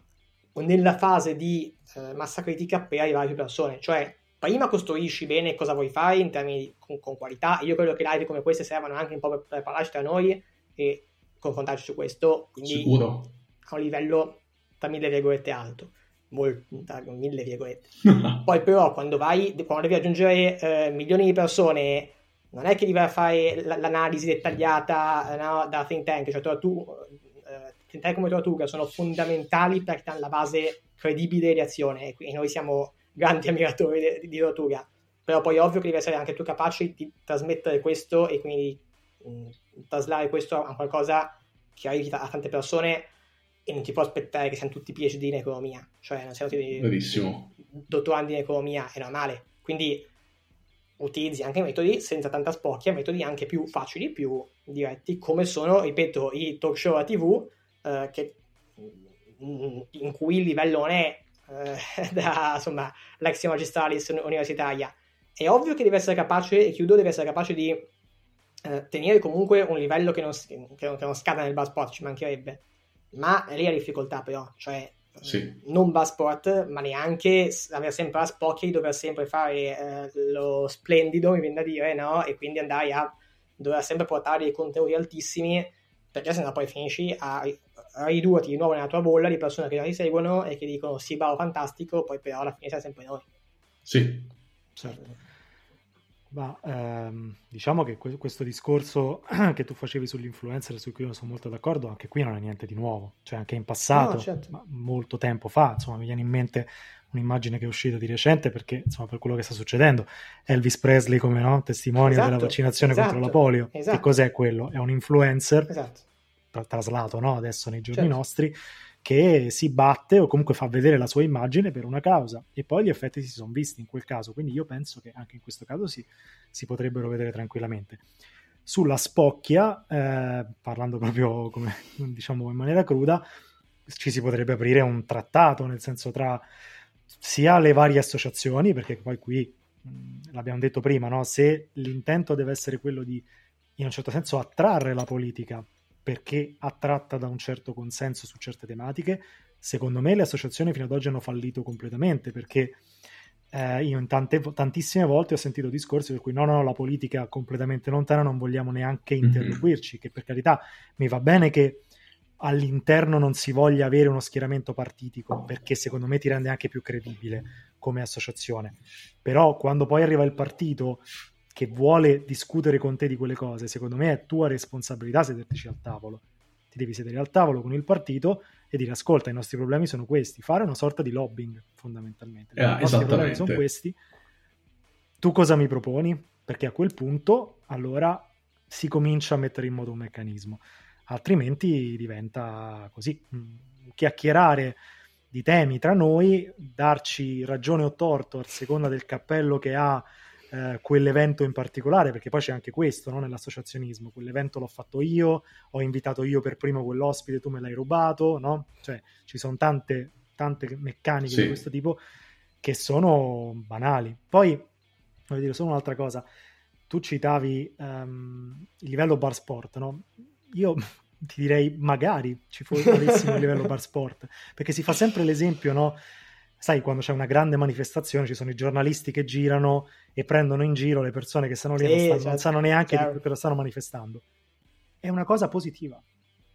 nella fase di eh, massa critica per arrivare a più persone. Cioè, prima costruisci bene cosa vuoi fare in termini di, con, con, qualità. Io credo che live come queste servano anche un po' per, parlarci tra noi e confrontarci su questo. Quindi Sicuro. a un livello tra mille virgolette alto. Molto, mille virgolette. Poi però quando vai, quando devi aggiungere eh, milioni di persone non è che devi fare l'analisi dettagliata no, da think tank, cioè tu, Tentare come Tortuga sono fondamentali per dare la base credibile di azione e quindi noi siamo grandi ammiratori di, di Tortuga però poi è ovvio che devi essere anche tu capace di trasmettere questo e quindi mh, traslare questo a qualcosa che arrivi a tante persone e non ti può aspettare che siano tutti PhD in economia. Cioè non siamo tutti Verissimo. dottorandi in economia è normale. Quindi utilizzi anche metodi senza tanta spocchia metodi anche più facili più diretti come sono ripeto i talk show a tv eh, che, mm, in cui il livello è eh, da insomma l'ex magistralis universitaria. È ovvio che deve essere capace, e chiudo, deve essere capace di eh, tenere comunque un livello che non, che, che non scada nel sport, ci mancherebbe. Ma è lì la difficoltà però, cioè sì. non sport, ma neanche avere sempre la spocchia di dover sempre fare eh, lo splendido, mi viene da dire, no? E quindi andare a dover sempre portare dei contenuti altissimi, perché sennò poi finisci a ridurti di nuovo nella tua bolla di persone che già ti seguono e che dicono sì, bravo, fantastico, poi però alla fine sei sempre noi. Sì. Certo. Ma ehm, diciamo che questo discorso che tu facevi sull'influencer, su cui io sono molto d'accordo, anche qui non è niente di nuovo, cioè anche in passato, no, certo. molto tempo fa, insomma, mi viene in mente un'immagine che è uscita di recente perché, insomma, per quello che sta succedendo, Elvis Presley come no, testimone esatto, della vaccinazione esatto, contro la polio. Esatto. Che cos'è quello? È un influencer esatto traslato no? adesso nei giorni certo. nostri, che si batte o comunque fa vedere la sua immagine per una causa e poi gli effetti si sono visti in quel caso, quindi io penso che anche in questo caso si, si potrebbero vedere tranquillamente. Sulla spocchia, eh, parlando proprio come diciamo in maniera cruda, ci si potrebbe aprire un trattato, nel senso tra sia le varie associazioni, perché poi qui l'abbiamo detto prima, no? se l'intento deve essere quello di in un certo senso attrarre la politica perché attratta da un certo consenso su certe tematiche. Secondo me le associazioni fino ad oggi hanno fallito completamente perché eh, io in tante, tantissime volte ho sentito discorsi per cui no, no, la politica completamente lontana, non vogliamo neanche mhm. interloquirci, mm-hmm. che per carità mi va bene che all'interno non si voglia avere uno schieramento partitico, perché secondo me ti rende anche più credibile come associazione. Però quando poi arriva il partito che vuole discutere con te di quelle cose, secondo me è tua responsabilità sedertici al tavolo. Ti devi sedere al tavolo con il partito e dire ascolta, i nostri problemi sono questi, fare una sorta di lobbying fondamentalmente. Eh, I nostri problemi sono questi. Tu cosa mi proponi? Perché a quel punto allora si comincia a mettere in moto un meccanismo, altrimenti diventa così, mm, chiacchierare di temi tra noi, darci ragione o torto a seconda del cappello che ha eh, quell'evento in particolare, perché poi c'è anche questo no? nell'associazionismo, quell'evento l'ho fatto io, ho invitato io per primo quell'ospite, tu me l'hai rubato, no? Cioè ci sono tante, tante meccaniche sì. di questo tipo che sono banali. Poi, voglio dire solo un'altra cosa, tu citavi um, il livello bar sport, no? Io ti direi magari ci fosse un livello bar sport, perché si fa sempre l'esempio, no? sai, quando c'è una grande manifestazione ci sono i giornalisti che girano e prendono in giro le persone che stanno lì, sì, non, certo, non, sanno neanche chiaro. di cosa stanno manifestando. È una cosa positiva.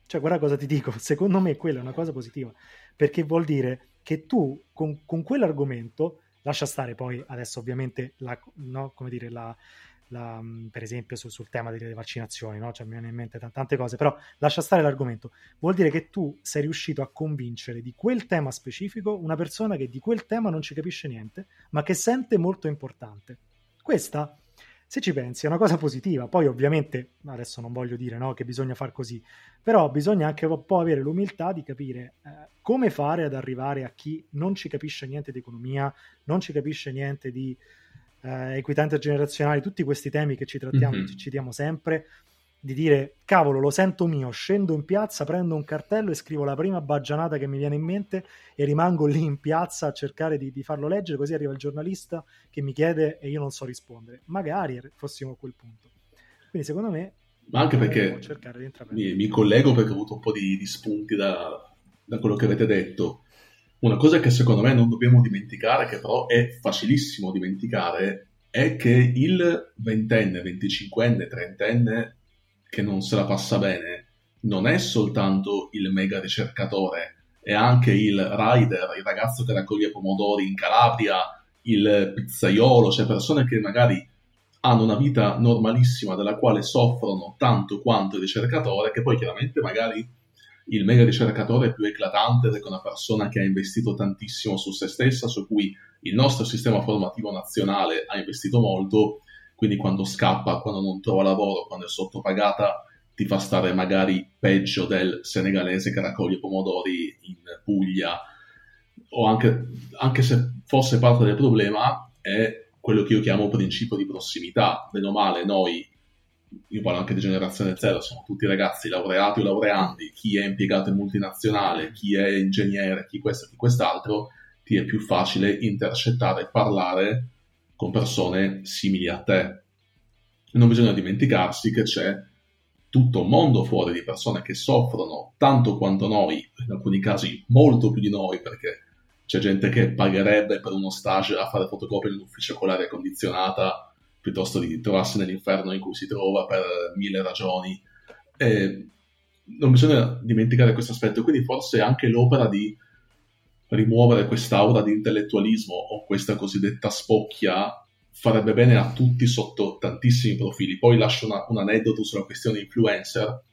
Cioè, guarda cosa ti dico, secondo me quella è una cosa positiva, perché vuol dire che tu con, con quell'argomento, lascia stare poi adesso ovviamente la, no, come dire, la, la, mm, per esempio su, sul tema delle vaccinazioni, no? cioè, mi viene in mente t- tante cose, però lascia stare l'argomento. Vuol dire che tu sei riuscito a convincere di quel tema specifico una persona che di quel tema non ci capisce niente, ma che sente molto importante. Questa se ci pensi è una cosa positiva. Poi ovviamente, adesso non voglio dire no, che bisogna far così, però bisogna anche un po' avere l'umiltà di capire eh, come fare ad arrivare a chi non ci capisce niente di economia, non ci capisce niente di eh, equitanze generazionali, tutti questi temi che ci trattiamo, mm-hmm. ci citiamo sempre, di dire cavolo lo sento mio, scendo in piazza, prendo un cartello e scrivo la prima baggianata che mi viene in mente e rimango lì in piazza a cercare di, di farlo leggere, così arriva il giornalista che mi chiede e io non so rispondere. Magari fossimo a quel punto. Quindi secondo me... Ma anche perché mi, mi, collego perché ho avuto un po' di, di spunti da, da quello che avete detto. Una cosa che secondo me non dobbiamo dimenticare, che però è facilissimo dimenticare, è che il ventenne, venticinquenne, trentenne che non se la passa bene non è soltanto il mega ricercatore, è anche il rider, il ragazzo che raccoglie pomodori in Calabria, il pizzaiolo, cioè persone che magari hanno una vita normalissima della quale soffrono tanto quanto il ricercatore, che poi chiaramente magari il mega ricercatore più eclatante perché è una persona che ha investito tantissimo su se stessa, su cui il nostro sistema formativo nazionale ha investito molto, quindi quando scappa, quando non trova lavoro, quando è sottopagata, ti fa stare magari peggio del senegalese che raccoglie pomodori in Puglia, o anche, anche se fosse parte del problema, è quello che io chiamo principio di prossimità. Meno male, noi io parlo anche di generazione zero, siamo tutti ragazzi laureati o laureandi, chi è impiegato in multinazionale, chi è ingegnere, chi questo, chi quest'altro, ti è più facile intercettare e parlare con persone simili a te. Non bisogna dimenticarsi che c'è tutto un mondo fuori di persone che soffrono tanto quanto noi, in alcuni casi molto più di noi, perché c'è gente che pagherebbe per uno stage a fare fotocopie in un ufficio con l'aria condizionata piuttosto di trovarsi nell'inferno in cui si trova per mille ragioni. E non bisogna dimenticare questo aspetto, quindi forse anche l'opera di rimuovere quest'aura di intellettualismo o questa cosiddetta spocchia farebbe bene a tutti sotto tantissimi profili. Poi lascio una, un aneddoto sulla questione influencer.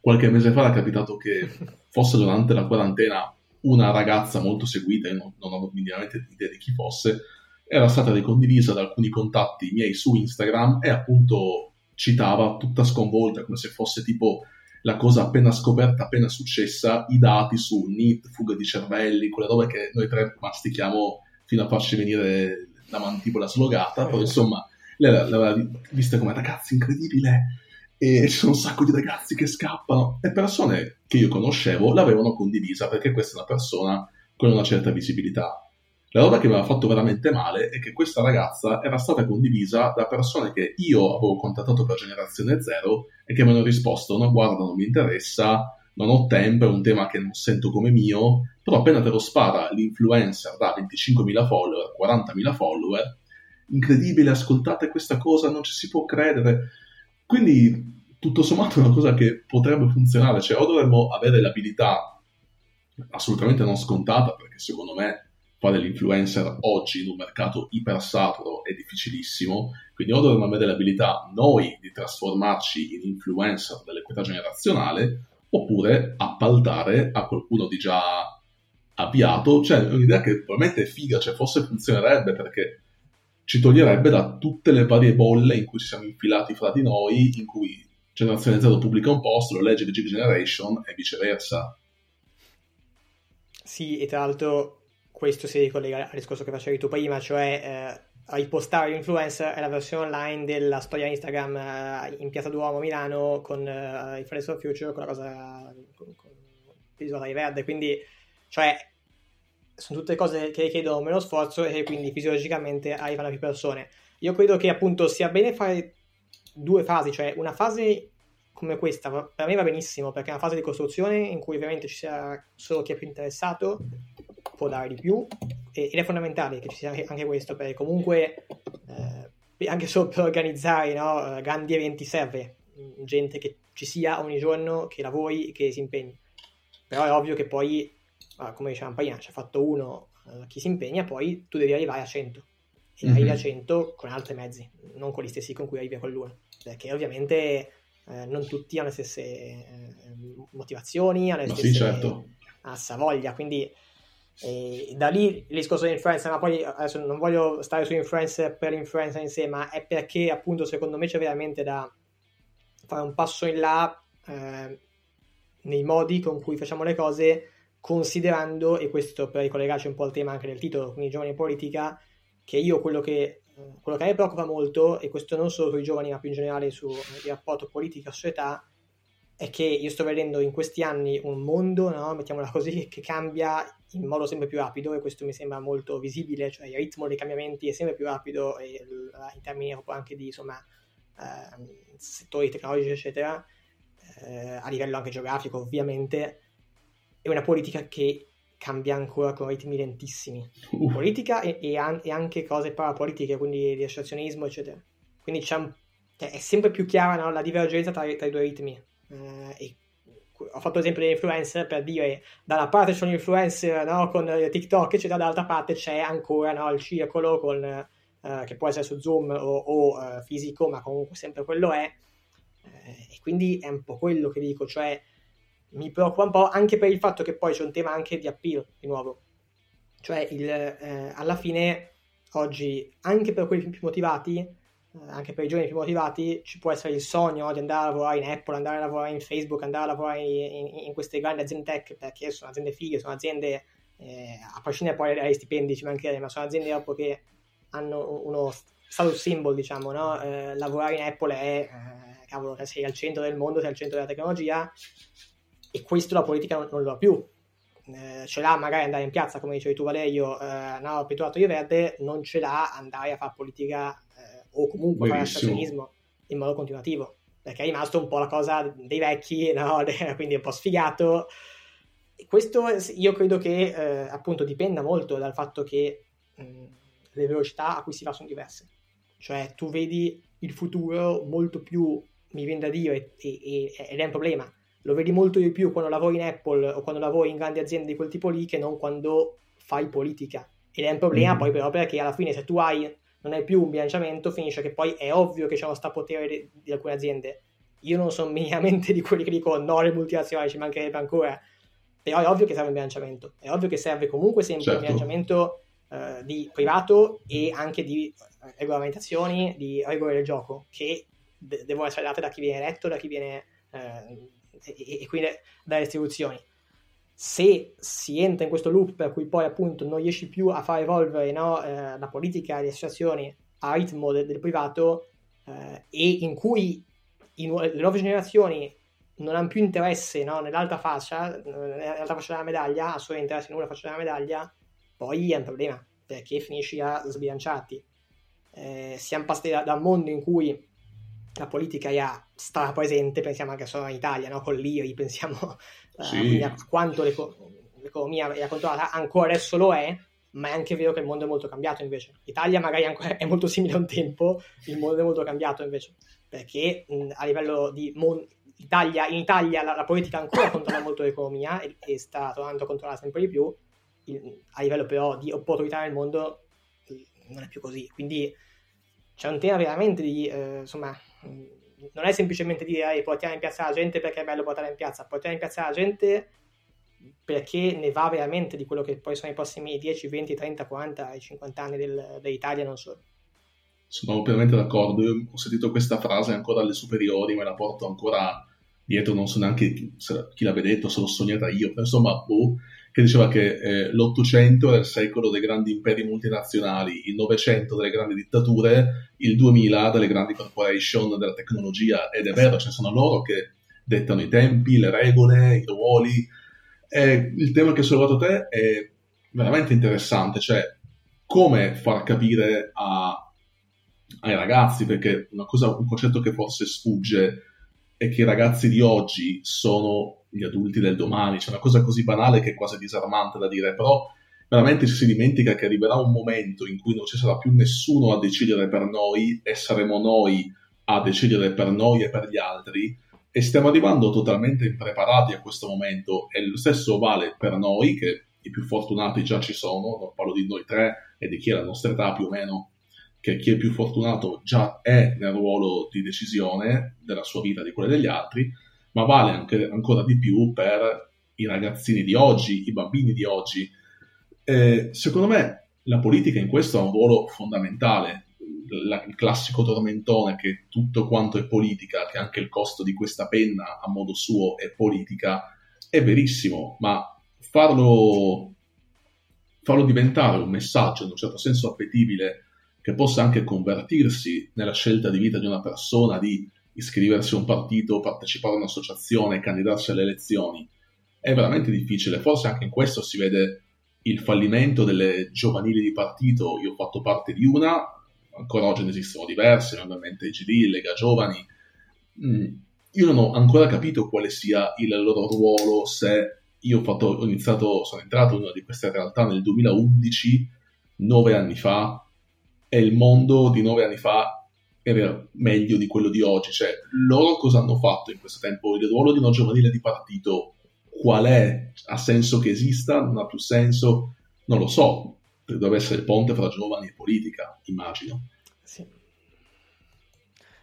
Qualche mese fa è capitato che fosse durante la quarantena una ragazza molto seguita, io non, non ho minimamente idea di chi fosse, era stata ricondivisa da alcuni contatti miei su Instagram e appunto citava tutta sconvolta come se fosse tipo la cosa appena scoperta, appena successa, i dati su NIT, fuga di cervelli, quelle robe che noi tre mastichiamo fino a farci venire la mandibola slogata, però insomma lei l'aveva vista come ragazzi incredibile e ci sono un sacco di ragazzi che scappano. E persone che io conoscevo l'avevano condivisa perché questa è una persona con una certa visibilità la roba che mi aveva fatto veramente male è che questa ragazza era stata condivisa da persone che io avevo contattato per Generazione Zero e che mi hanno risposto: No, guarda, non mi interessa, non ho tempo, è un tema che non sento come mio. Però appena te lo spara l'influencer da 25.000 follower, 40.000 follower, incredibile, ascoltate questa cosa, non ci si può credere. Quindi, tutto sommato, è una cosa che potrebbe funzionare. Cioè, o dovremmo avere l'abilità assolutamente non scontata, perché secondo me fare l'influencer oggi in un mercato ipersaturo è difficilissimo, quindi o dovremmo avere l'abilità noi di trasformarci in influencer dell'equità generazionale, oppure appaltare a qualcuno di già avviato, cioè un'idea che probabilmente è figa, cioè forse funzionerebbe perché ci toglierebbe da tutte le varie bolle in cui ci siamo infilati fra di noi, in cui Generazione Z pubblica un post, lo legge Digital Generation e viceversa. Sì, e tra l'altro questo si ricollega al discorso che facevi tu prima, cioè eh, ripostare l'influencer è la versione online della storia Instagram eh, in Piazza Duomo a Milano con eh, il Fridays for Future, con la cosa con, con visuale verde, quindi cioè sono tutte cose che richiedono meno sforzo e quindi fisiologicamente arrivano a più persone. Io credo che appunto sia bene fare due fasi, cioè una fase come questa per me va benissimo perché è una fase di costruzione in cui ovviamente ci sia solo chi è più interessato può dare di più ed è fondamentale che ci sia anche questo perché comunque eh, anche solo per organizzare no, eh, grandi eventi serve gente che ci sia ogni giorno, che lavori e che si impegni. Però è ovvio che poi, come dicevamo prima, ci ha fatto uno uh, chi si impegna, poi tu devi arrivare a 100 e mm-hmm. arrivi a 100 con altri mezzi, non con gli stessi con cui arrivi a quell'uno, perché ovviamente eh, non tutti hanno le stesse eh, motivazioni, hanno le stesse sì, certo. voglia, quindi E da lì il discorso di influencer, ma poi adesso non voglio stare su influencer per influencer in sé, ma è perché appunto secondo me c'è veramente da fare un passo in là eh, nei modi con cui facciamo le cose, considerando, e questo per ricollegarci un po' al tema anche del titolo, quindi giovani in politica, che io quello che, quello che mi preoccupa molto, e questo non solo sui giovani, ma più in generale sul rapporto politica-società, è che io sto vedendo in questi anni un mondo, no? mettiamola così, che cambia in modo sempre più rapido e questo mi sembra molto visibile, cioè il ritmo dei cambiamenti è sempre più rapido e in termini anche di insomma, eh, settori tecnologici eccetera, eh, a livello anche geografico ovviamente, è una politica che cambia ancora con ritmi lentissimi. Uh. Politica e, e, an- e, anche cose parapolitiche, quindi di associazionismo eccetera. Quindi cioè, è sempre più chiara no, la divergenza tra, tra i due ritmi eh, ho fatto l'esempio degli influencer per dire da una parte c'è un influencer no, con TikTok eccetera dall'altra parte c'è ancora no, il circolo con, eh, che può essere su Zoom o, o uh, fisico ma comunque sempre quello è. Eh, e quindi è un po' quello che dico cioè mi preoccupa un po' anche per il fatto che poi c'è un tema anche di appeal di nuovo. Cioè il, eh, alla fine oggi anche per quelli più motivati eh, anche per i giovani più motivati, ci può essere il sogno di andare a lavorare in Apple, andare a lavorare in Facebook, andare a lavorare in, in, in queste grandi aziende tech perché sono aziende fighe, sono aziende, eh, a prescindere poi dai stipendi, ci mancherebbe, ma sono aziende dopo che hanno uno status symbol, diciamo, no? Eh, lavorare in Apple è, eh, cavolo, sei al centro del mondo, sei al centro della tecnologia e questo la politica non, non lo ha più. Eh, ce l'ha magari andare in piazza, come dicevi tu Valerio, eh, no, pitturato di verde, non ce l'ha andare a fare politica o comunque fare assassionismo in modo continuativo, perché è rimasto un po' la cosa dei vecchi, no? quindi un po' sfigato. Questo io credo che eh, appunto dipenda molto dal fatto che mh, le velocità a cui si va sono diverse. Cioè tu vedi il futuro molto più, mi viene da dire, e, e, ed è un problema, lo vedi molto di più quando lavori in Apple o quando lavori in grandi aziende di quel tipo lì che non quando fai politica. Ed è un problema mm. poi però perché alla fine se tu hai non è più un bilanciamento, finisce che poi è ovvio che c'è uno strapotere di, di alcune aziende. Io non sono minimamente di quelli che dicono no alle multinazionali, ci mancherebbe ancora, però è ovvio che serve un bilanciamento, è ovvio che serve comunque sempre certo. un bilanciamento uh, di privato e anche di uh, regolamentazioni, di regole del gioco, che de- devono essere date da chi viene eletto, da chi viene... Uh, e, e quindi dalle istituzioni se si entra in questo loop per cui poi appunto non riesci più a far evolvere no, eh, la politica le associazioni a ritmo del, del privato eh, e in cui nu- le nuove generazioni non hanno più interesse no, nell'altra fascia, nell'altra fascia della medaglia, ha solo interesse in una fascia della medaglia, poi è un problema perché finisci a sbilanciarti. Eh, siamo passati da, da, un mondo in cui la politica era strapresente, pensiamo anche solo in Italia, no? con l'IRI, pensiamo sì. a quanto l'economia è controllata, ancora adesso lo è, ma è anche vero che il mondo è molto cambiato invece. L'Italia magari è molto simile a un tempo, il mondo è molto cambiato invece, perché mh, a livello di mon- Italia, in Italia la, la, politica ancora controlla molto l'economia e, e sta tornando a controllare sempre di più, il, a livello però di opportunità nel mondo non è più così. Quindi c'è un tema veramente di, eh, insomma, non è semplicemente dire hey, portiamo in piazza la gente perché è bello portare in piazza, portiamo in piazza la gente perché ne va veramente di quello che poi sono i prossimi 10, 20, 30, 40 e 50 anni del, dell'Italia, non solo. Sono pienamente d'accordo, io ho sentito questa frase ancora alle superiori, me la porto ancora dietro, non so neanche chi, chi l'aveva detto, se l'ho sognata io, insomma, boh, che diceva che eh, l'Ottocento era il secolo dei grandi imperi multinazionali, il Novecento delle grandi dittature, il 2000 delle grandi corporation della tecnologia, ed è vero, cioè sono loro che dettano i tempi, le regole, i ruoli. E il tema che hai sollevato te è veramente interessante, cioè come far capire a, ai ragazzi, perché una cosa, un concetto che forse sfugge è che i ragazzi di oggi sono gli adulti del domani, c'è una cosa così banale che è quasi disarmante da dire, però veramente ci si dimentica che arriverà un momento in cui non ci sarà più nessuno a decidere per noi e saremo noi a decidere per noi e per gli altri. E stiamo arrivando totalmente impreparati a questo momento. E lo stesso vale per noi che i più fortunati già ci sono, non parlo di noi tre e di chi è la nostra età più o meno, che chi è più fortunato già è nel ruolo di decisione della sua vita di quella degli altri, ma vale anche, ancora di più per i ragazzini di oggi, i bambini di oggi. Eh, secondo me la politica in questo ha un ruolo fondamentale. La, il classico tormentone che tutto quanto è politica, che anche il costo di questa penna a modo suo è politica, è verissimo, ma farlo, farlo diventare un messaggio in un certo senso appetibile che possa anche convertirsi nella scelta di vita di una persona di iscriversi a un partito, partecipare a un'associazione, candidarsi alle elezioni, è veramente difficile. Forse anche in questo si vede il fallimento delle giovanili di partito. Io ho fatto parte di una, ancora oggi ne esistono diverse, ovviamente GD, Lega Giovani. Mm, io non ho ancora capito quale sia il loro ruolo, se io fatto, iniziato, sono entrato in una di queste realtà nel 2011, nove anni fa, e il mondo di nove anni fa era meglio di quello di oggi. Cioè, loro cosa hanno fatto in questo tempo? Il ruolo di una giovanile di partito, qual è? Ha senso che esista? Non ha più senso? Non lo so. Deve essere il ponte fra giovani e politica, immagino. Sì,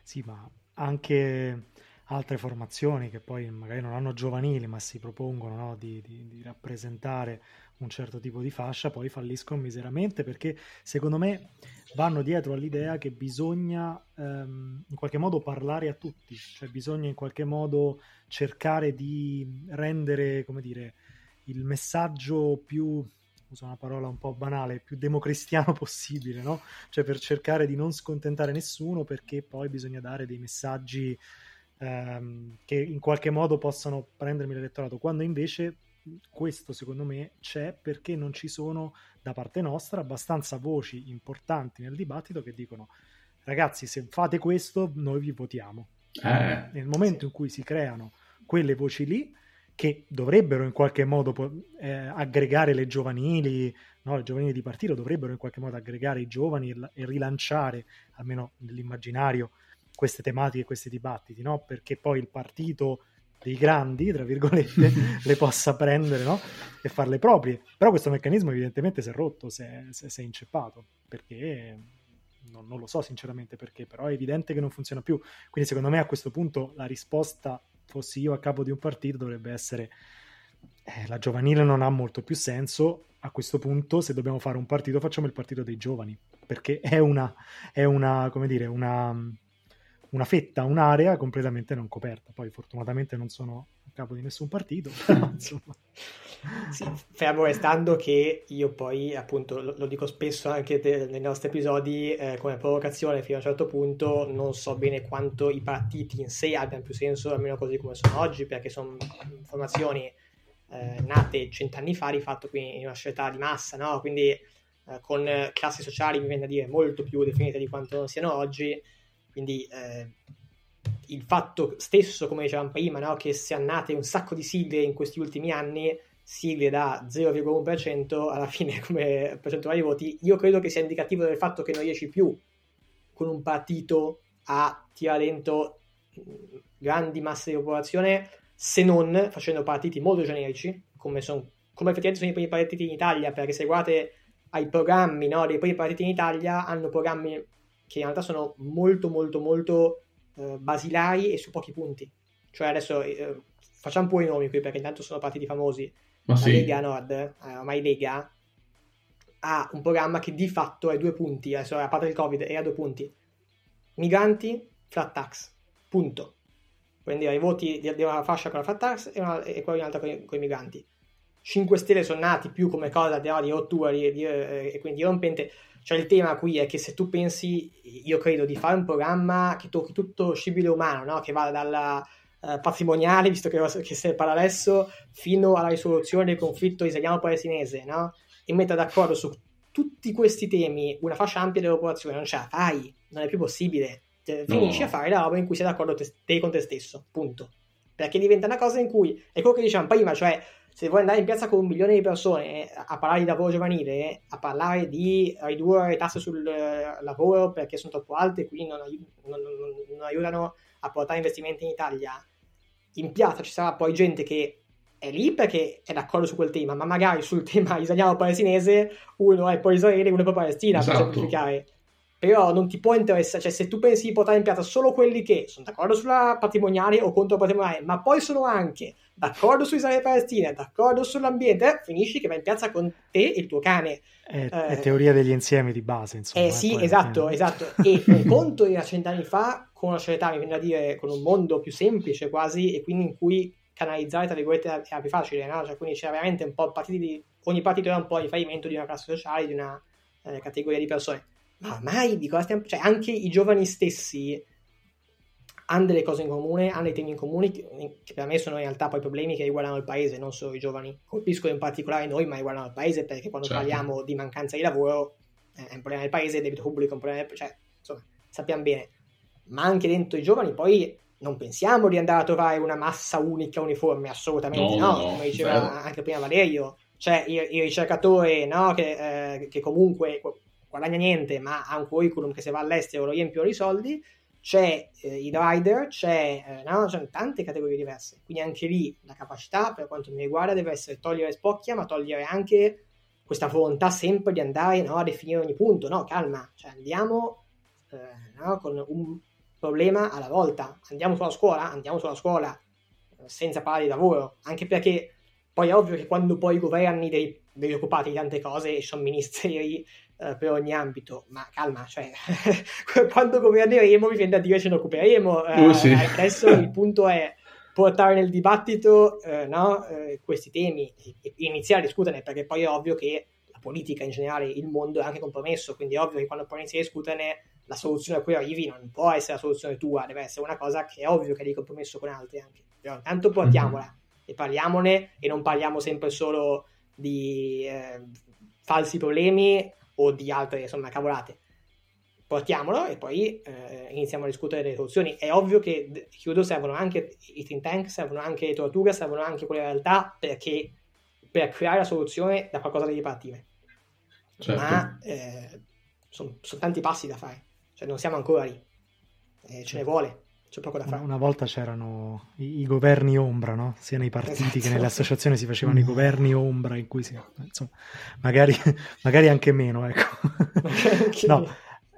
sì ma anche altre formazioni che poi magari non hanno giovanili ma si propongono no, di, di, di, rappresentare un certo tipo di fascia, poi falliscono miseramente perché secondo me vanno dietro all'idea che bisogna ehm, in qualche modo parlare a tutti, cioè bisogna in qualche modo cercare di rendere, come dire, il messaggio più uso una parola un po' banale, più democristiano possibile, no? Cioè per cercare di non scontentare nessuno perché poi bisogna dare dei messaggi ehm, che in qualche modo possano prendermi l'elettorato, quando invece questo secondo me c'è perché non ci sono da parte nostra abbastanza voci importanti nel dibattito che dicono ragazzi se fate questo noi vi votiamo. Eh, Nel momento sì. in cui si creano quelle voci lì che dovrebbero in qualche modo eh, aggregare le giovanili, no? le giovanili di partito dovrebbero in qualche modo aggregare i giovani e, e rilanciare, almeno nell'immaginario, queste tematiche, questi dibattiti, no? perché poi il partito dei grandi, tra virgolette, le possa prendere no? e farle proprie. Però questo meccanismo evidentemente si è rotto, si è, si è inceppato, perché non, non, lo so sinceramente perché, però è evidente che non funziona più. Quindi secondo me a questo punto la risposta, fossi io a capo di un partito, dovrebbe essere eh, la giovanile non ha molto più senso. A questo punto, se dobbiamo fare un partito, facciamo il partito dei giovani, perché è una, è una come dire, una una fetta, un'area completamente non coperta. Poi fortunatamente non sono a capo di nessun partito. Sì, fermo restando che io poi, appunto, lo, lo dico spesso anche te, nei nostri episodi, eh, come provocazione fino a un certo punto, non so bene quanto i partiti in sé abbiano più senso, almeno così come sono oggi, perché sono formazioni eh, nate cent'anni fa, di fatto qui in una società di massa, no? Quindi eh, con classi sociali, mi viene da dire, molto più definite di quanto non siano oggi, quindi eh, il fatto stesso, come dicevamo prima, no, che siano nate un sacco di sigle in questi ultimi anni, sigle da 0,1% alla fine come percentuale di voti, io credo che sia indicativo del fatto che non riesci più con un partito a tirare dentro grandi masse di popolazione se non facendo partiti molto generici come, son, come effettivamente sono i primi partiti in Italia perché se guardate ai programmi no, dei primi partiti in Italia hanno programmi che in realtà sono molto molto molto eh, basilari e su pochi punti. Cioè adesso eh, facciamo un po' i nomi qui perché intanto sono partiti famosi. Ma La sì. Lega Nord, eh, ormai Lega, ha un programma che di fatto è due punti, adesso a parte il Covid è a due punti. Migranti, flat tax, punto. Prendere i voti di, di una fascia con la flat tax e, una, e poi un'altra con, con i migranti. 5 Stelle sono nati più come cosa di, di rottura di, di, eh, e quindi rompente. Cioè il tema qui è che se tu pensi, io credo, di fare un programma che tocchi tutto il scibile umano, no? che va dalla uh, patrimoniale, visto che, che se parla adesso, fino alla risoluzione del conflitto israeliano-palestinese, no? e metta d'accordo su tutti questi temi una fascia ampia della popolazione, non ce la fai, non è più possibile. Finisci no. a fare la roba in cui sei d'accordo te, te con te stesso, punto. Perché diventa una cosa in cui, è quello che dicevamo prima, cioè se vuoi andare in piazza con un milione di persone a parlare di lavoro giovanile, a parlare di ridurre le tasse sul eh, lavoro perché sono troppo alte e quindi non, non, non, non, aiutano a portare investimenti in Italia, in piazza ci sarà poi gente che è lì perché è d'accordo su quel tema, ma magari sul tema israeliano-palestinese uno è pro Israele e uno è pro Palestina, esatto. per semplificare. però non ti può interessare, cioè se tu pensi di portare in piazza solo quelli che sono d'accordo sulla patrimoniale o contro la patrimoniale, ma poi sono anche d'accordo su Israele e Palestina, d'accordo sull'ambiente, finisci che va in piazza con te e il tuo cane. È, eh, è teoria degli insiemi di base, insomma. Eh sì, esatto, esatto. E un conto di cent'anni fa, con una società, mi viene da dire, con un mondo più semplice quasi, e quindi in cui canalizzare, tra virgolette, era più facile, no? Cioè, quindi c'era veramente un po' partiti di... ogni partito era un po' riferimento di una classe sociale, di una eh, categoria di persone ma ormai di cosa stiamo... Cioè, anche i giovani stessi hanno delle cose in comune, hanno dei temi in comune che, che, per me sono in realtà poi problemi che riguardano il paese, non solo i giovani. Colpiscono in particolare noi, ma riguardano il paese, perché quando certo. parliamo di mancanza di lavoro eh, è un problema del paese, il debito pubblico è un problema del... Cioè, insomma, sappiamo bene. Ma anche dentro i giovani poi non pensiamo di andare a trovare una massa unica uniforme, assolutamente no, no, no come diceva vero. anche prima Valerio. Cioè, il, il ricercatore no, che, eh, che comunque guadagna niente ma ha un curriculum che se va all'estero lo riempiono di soldi, c'è eh, il rider, c'è, eh, no? tante categorie diverse, quindi anche lì la capacità per quanto mi riguarda deve essere togliere spocchia ma togliere anche questa volontà sempre di andare no, a definire ogni punto, no, calma, cioè andiamo eh, no, con un problema alla volta, andiamo sulla scuola, andiamo sulla scuola, senza parlare di lavoro, anche perché poi è ovvio che quando poi governi devi, devi occuparti di tante cose e sono ministeri eh, per ogni ambito, ma calma, cioè, quando governeremo mi viene da dire ce ne occuperemo. Uh, sì. Adesso il punto è portare nel dibattito eh, no, questi temi e iniziare a discuterne, perché poi è ovvio che la politica in generale, il mondo è anche compromesso, quindi è ovvio che quando poi inizi a discuterne la soluzione a cui arrivi non può essere la soluzione tua, deve essere una cosa che è ovvio che di compromesso con altri anche. Però intanto portiamola mm-hmm. e parliamone e non parliamo sempre solo di eh, falsi problemi o di altre insomma cavolate. Portiamolo e poi eh, iniziamo a discutere delle soluzioni. È ovvio che chiudo, servono anche i think tank, servono anche le torture, servono anche quelle realtà perché per creare la soluzione da qualcosa devi partire. Certo. Ma eh, sono son tanti passi da fare, cioè non siamo ancora lì, eh, ce ne vuole c'è poco da fare. Una volta c'erano i, i governi ombra, no? sia nei partiti esatto. che nelle associazioni si facevano i governi ombra in cui si... Insomma, magari, magari anche meno, ecco. no.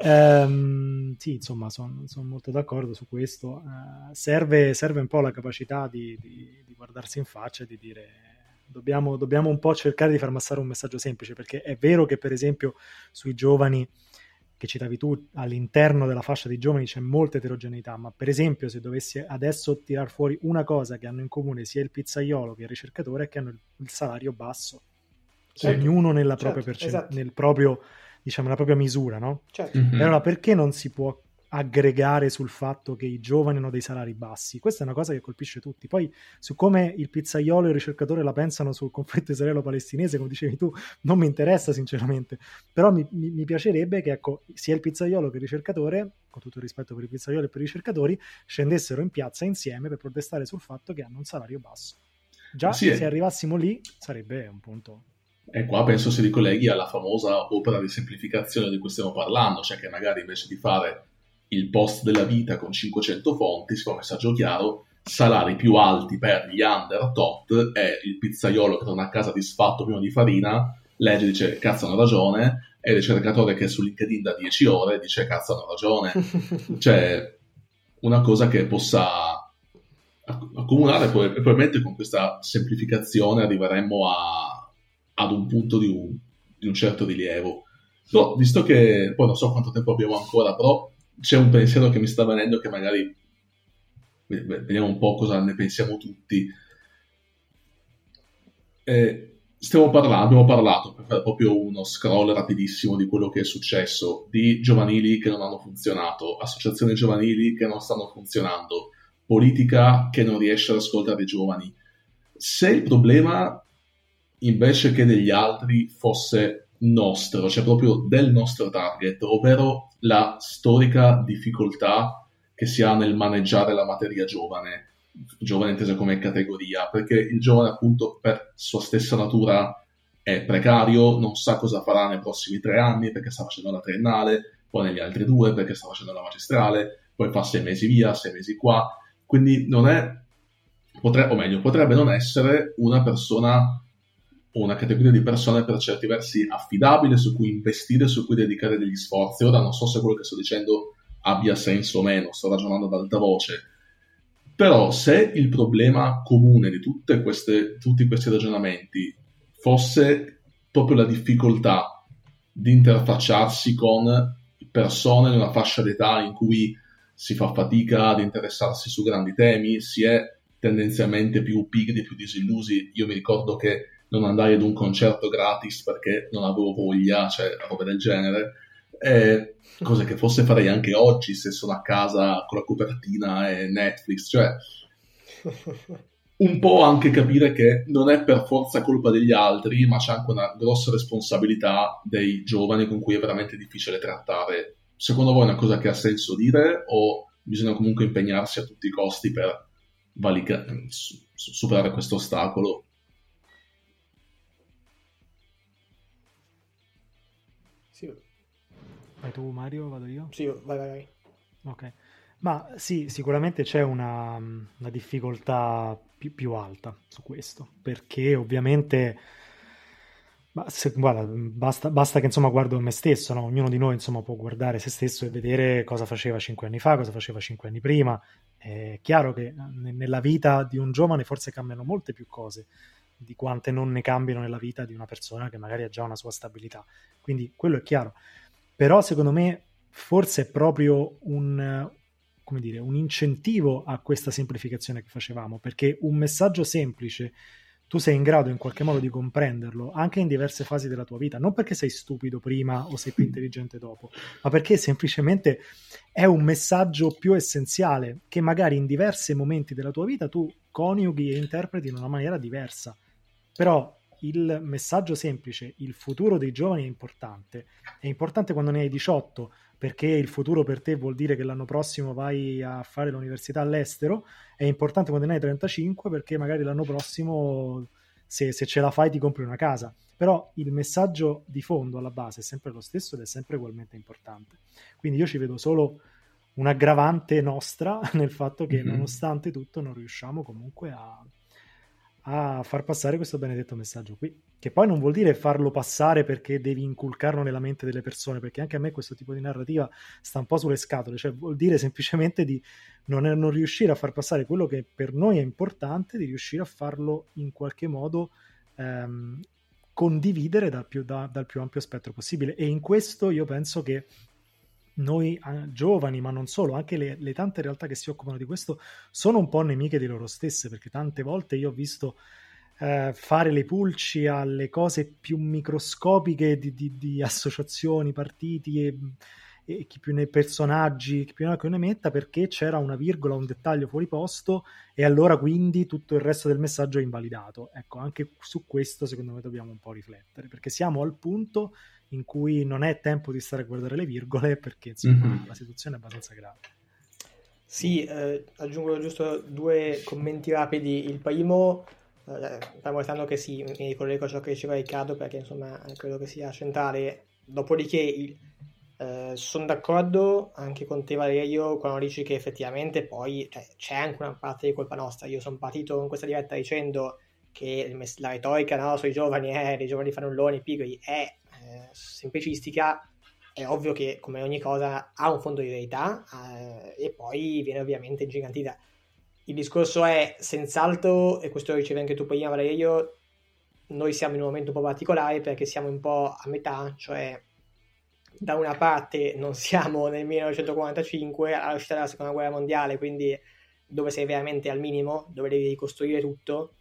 Ehm, sì, insomma, sono son molto d'accordo su questo. Uh, serve, serve, un po' la capacità di, di, di guardarsi in faccia e di dire dobbiamo, dobbiamo, un po' cercare di far passare un messaggio semplice, perché è vero che, per esempio, sui giovani che citavi tu, all'interno della fascia di giovani c'è molta eterogeneità, ma per esempio se dovessi adesso tirar fuori una cosa che hanno in comune sia il pizzaiolo che il ricercatore è che hanno il, il salario basso, certo. ognuno nella certo, propria, percent- esatto. nel proprio, diciamo, nella propria misura, no? Certo. Mm-hmm. Allora perché non si può aggregare sul fatto che i giovani hanno dei salari bassi. Questa è una cosa che colpisce tutti. Poi su come il pizzaiolo e il ricercatore la pensano sul conflitto israelo-palestinese, come dicevi tu, non mi interessa sinceramente. Però mi, mi, mi piacerebbe che ecco, sia il pizzaiolo che il ricercatore, con tutto il rispetto per i pizzaioli e per i ricercatori, scendessero in piazza insieme per protestare sul fatto che hanno un salario basso. Già sì, se arrivassimo lì sarebbe un punto e qua penso si ricolleghi alla famosa opera di semplificazione di cui stiamo parlando, cioè che magari invece di fare il post della vita con 500 fonti, si fa un messaggio chiaro, salari più alti per gli under tot e il pizzaiolo che torna a casa disfatto pieno di farina, legge e dice cazzo hanno ragione, e il ricercatore che è su LinkedIn da 10 ore dice cazzo hanno ragione. cioè, una cosa che possa accumulare e probabilmente con questa semplificazione arriveremmo a, ad un punto di un, di un certo rilievo. No, visto che poi non so quanto tempo abbiamo ancora, però c'è un pensiero che mi sta venendo che magari vediamo un po' cosa ne pensiamo tutti. Eh, stiamo parlando, abbiamo parlato per fare proprio uno scroll rapidissimo di quello che è successo, di giovanili che non hanno funzionato, associazioni giovanili che non stanno funzionando, politica che non riesce ad ascoltare i giovani. Se il problema invece che degli altri fosse nostro, cioè proprio del nostro target, ovvero la storica difficoltà che si ha nel maneggiare la materia giovane, giovane intesa come categoria, perché il giovane appunto per sua stessa natura è precario, non sa cosa farà nei prossimi tre anni perché sta facendo la triennale, poi negli altri due perché sta facendo la magistrale, poi fa sei mesi via, sei mesi qua, quindi non è, potrebbe, o meglio, potrebbe non essere una persona una categoria di persone per certi versi affidabile su cui investire, su cui dedicare degli sforzi. Ora non so se quello che sto dicendo abbia senso o meno, sto ragionando ad alta voce, però se il problema comune di queste, tutti questi ragionamenti fosse proprio la difficoltà di interfacciarsi con persone in una fascia d'età in cui si fa fatica ad interessarsi su grandi temi, si è tendenzialmente più pigri, più disillusi. Io mi ricordo che non andai ad un concerto gratis perché non avevo voglia, cioè robe del genere. Eh, cosa che forse farei anche oggi se sono a casa con la copertina e Netflix, cioè un po' anche capire che non è per forza colpa degli altri, ma c'è anche una grossa responsabilità dei giovani con cui è veramente difficile trattare. Secondo voi è una cosa che ha senso dire o bisogna comunque impegnarsi a tutti i costi per valica- superare questo ostacolo? Sì. Vai tu Mario, vado io? Sì, vai, vai, vai. Ok. Ma sì, sicuramente c'è una, una difficoltà più, più, alta su questo, perché ovviamente se, guarda, basta, basta, che insomma guardo me stesso, no? ognuno di noi insomma, può guardare se stesso e vedere cosa faceva cinque anni fa, cosa faceva cinque anni prima. È chiaro che nella vita di un giovane forse cambiano molte più cose di quante non ne cambino nella vita di una persona che magari ha già una sua stabilità. Quindi quello è chiaro. Però secondo me forse è proprio un, dire, un incentivo a questa semplificazione che facevamo, perché un messaggio semplice tu sei in grado in qualche modo di comprenderlo anche in diverse fasi della tua vita, non perché sei stupido prima o sei più intelligente dopo, ma perché semplicemente è un messaggio più essenziale che magari in diversi momenti della tua vita tu coniughi e interpreti in una maniera diversa. Però il messaggio semplice, il futuro dei giovani è importante. È importante quando ne hai 18, perché il futuro per te vuol dire che l'anno prossimo vai a fare l'università all'estero, è importante quando ne hai 35 perché magari l'anno prossimo se, se, ce la fai ti compri una casa. Però il messaggio di fondo alla base è sempre lo stesso ed è sempre ugualmente importante. Quindi io ci vedo solo un'aggravante nostra nel fatto che mm-hmm. nonostante tutto non riusciamo comunque a, a far passare questo benedetto messaggio qui. Che poi non vuol dire farlo passare perché devi inculcarlo nella mente delle persone, perché anche a me questo tipo di narrativa sta un po' sulle scatole, cioè vuol dire semplicemente di non, non riuscire a far passare quello che per noi è importante, di riuscire a farlo in qualche modo ehm, condividere dal più, da, dal più ampio spettro possibile. E in questo io penso che noi eh, giovani, ma non solo, anche le, le, tante realtà che si occupano di questo sono un po' nemiche di loro stesse, perché tante volte io ho visto eh, fare le pulci alle cose più microscopiche di, di, di associazioni, partiti e, e, chi più ne personaggi, chi più ne metta, perché c'era una virgola, un dettaglio fuori posto e allora quindi tutto il resto del messaggio è invalidato. Ecco, anche su questo secondo me dobbiamo un po' riflettere, perché siamo al punto in cui non è tempo di stare a guardare le virgole perché insomma mm-hmm. la situazione è abbastanza grave. Sì, eh, aggiungo giusto due commenti rapidi. Il primo, eh, stavo che sì, mi ricollego a ciò che diceva Riccardo perché insomma credo che sia centrale. Dopodiché eh, sono d'accordo anche con te Valerio quando dici che effettivamente poi cioè, c'è anche una parte di colpa nostra. Io sono partito in questa diretta dicendo che la retorica no, sui giovani è eh, i giovani fanulloni pigri è eh, semplicistica, è ovvio che come ogni cosa ha un fondo di verità eh, e poi viene ovviamente ingigantita. Il discorso è senz'altro, e questo lo ricevi anche tu prima Valerio, noi siamo in un momento un po' particolare perché siamo un po' a metà, cioè da una parte non siamo nel 1945 all'uscita della seconda guerra mondiale, quindi dove sei veramente al minimo, dove devi ricostruire tutto,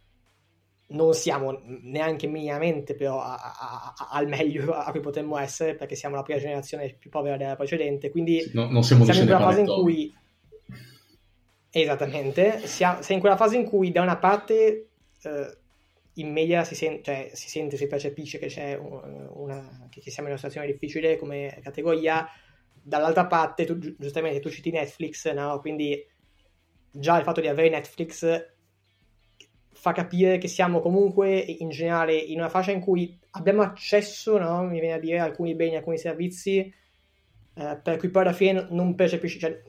non siamo neanche minimamente però a, a, a, al meglio a cui potremmo essere perché siamo la prima generazione più povera della precedente quindi no, non siamo, siamo in quella fase in cui esattamente. Siamo, in quella fase in cui da una parte eh, in media si, sen- cioè, si, sente, si percepisce che, c'è una, che siamo in una situazione difficile come categoria. Dall'altra parte tu, giustamente tu citi Netflix no? quindi già il fatto di avere Netflix fa capire che siamo comunque in generale in una fascia in cui abbiamo accesso, no? mi viene a dire, a alcuni beni, alcuni servizi, eh, per cui poi alla fine non percepisci, cioè,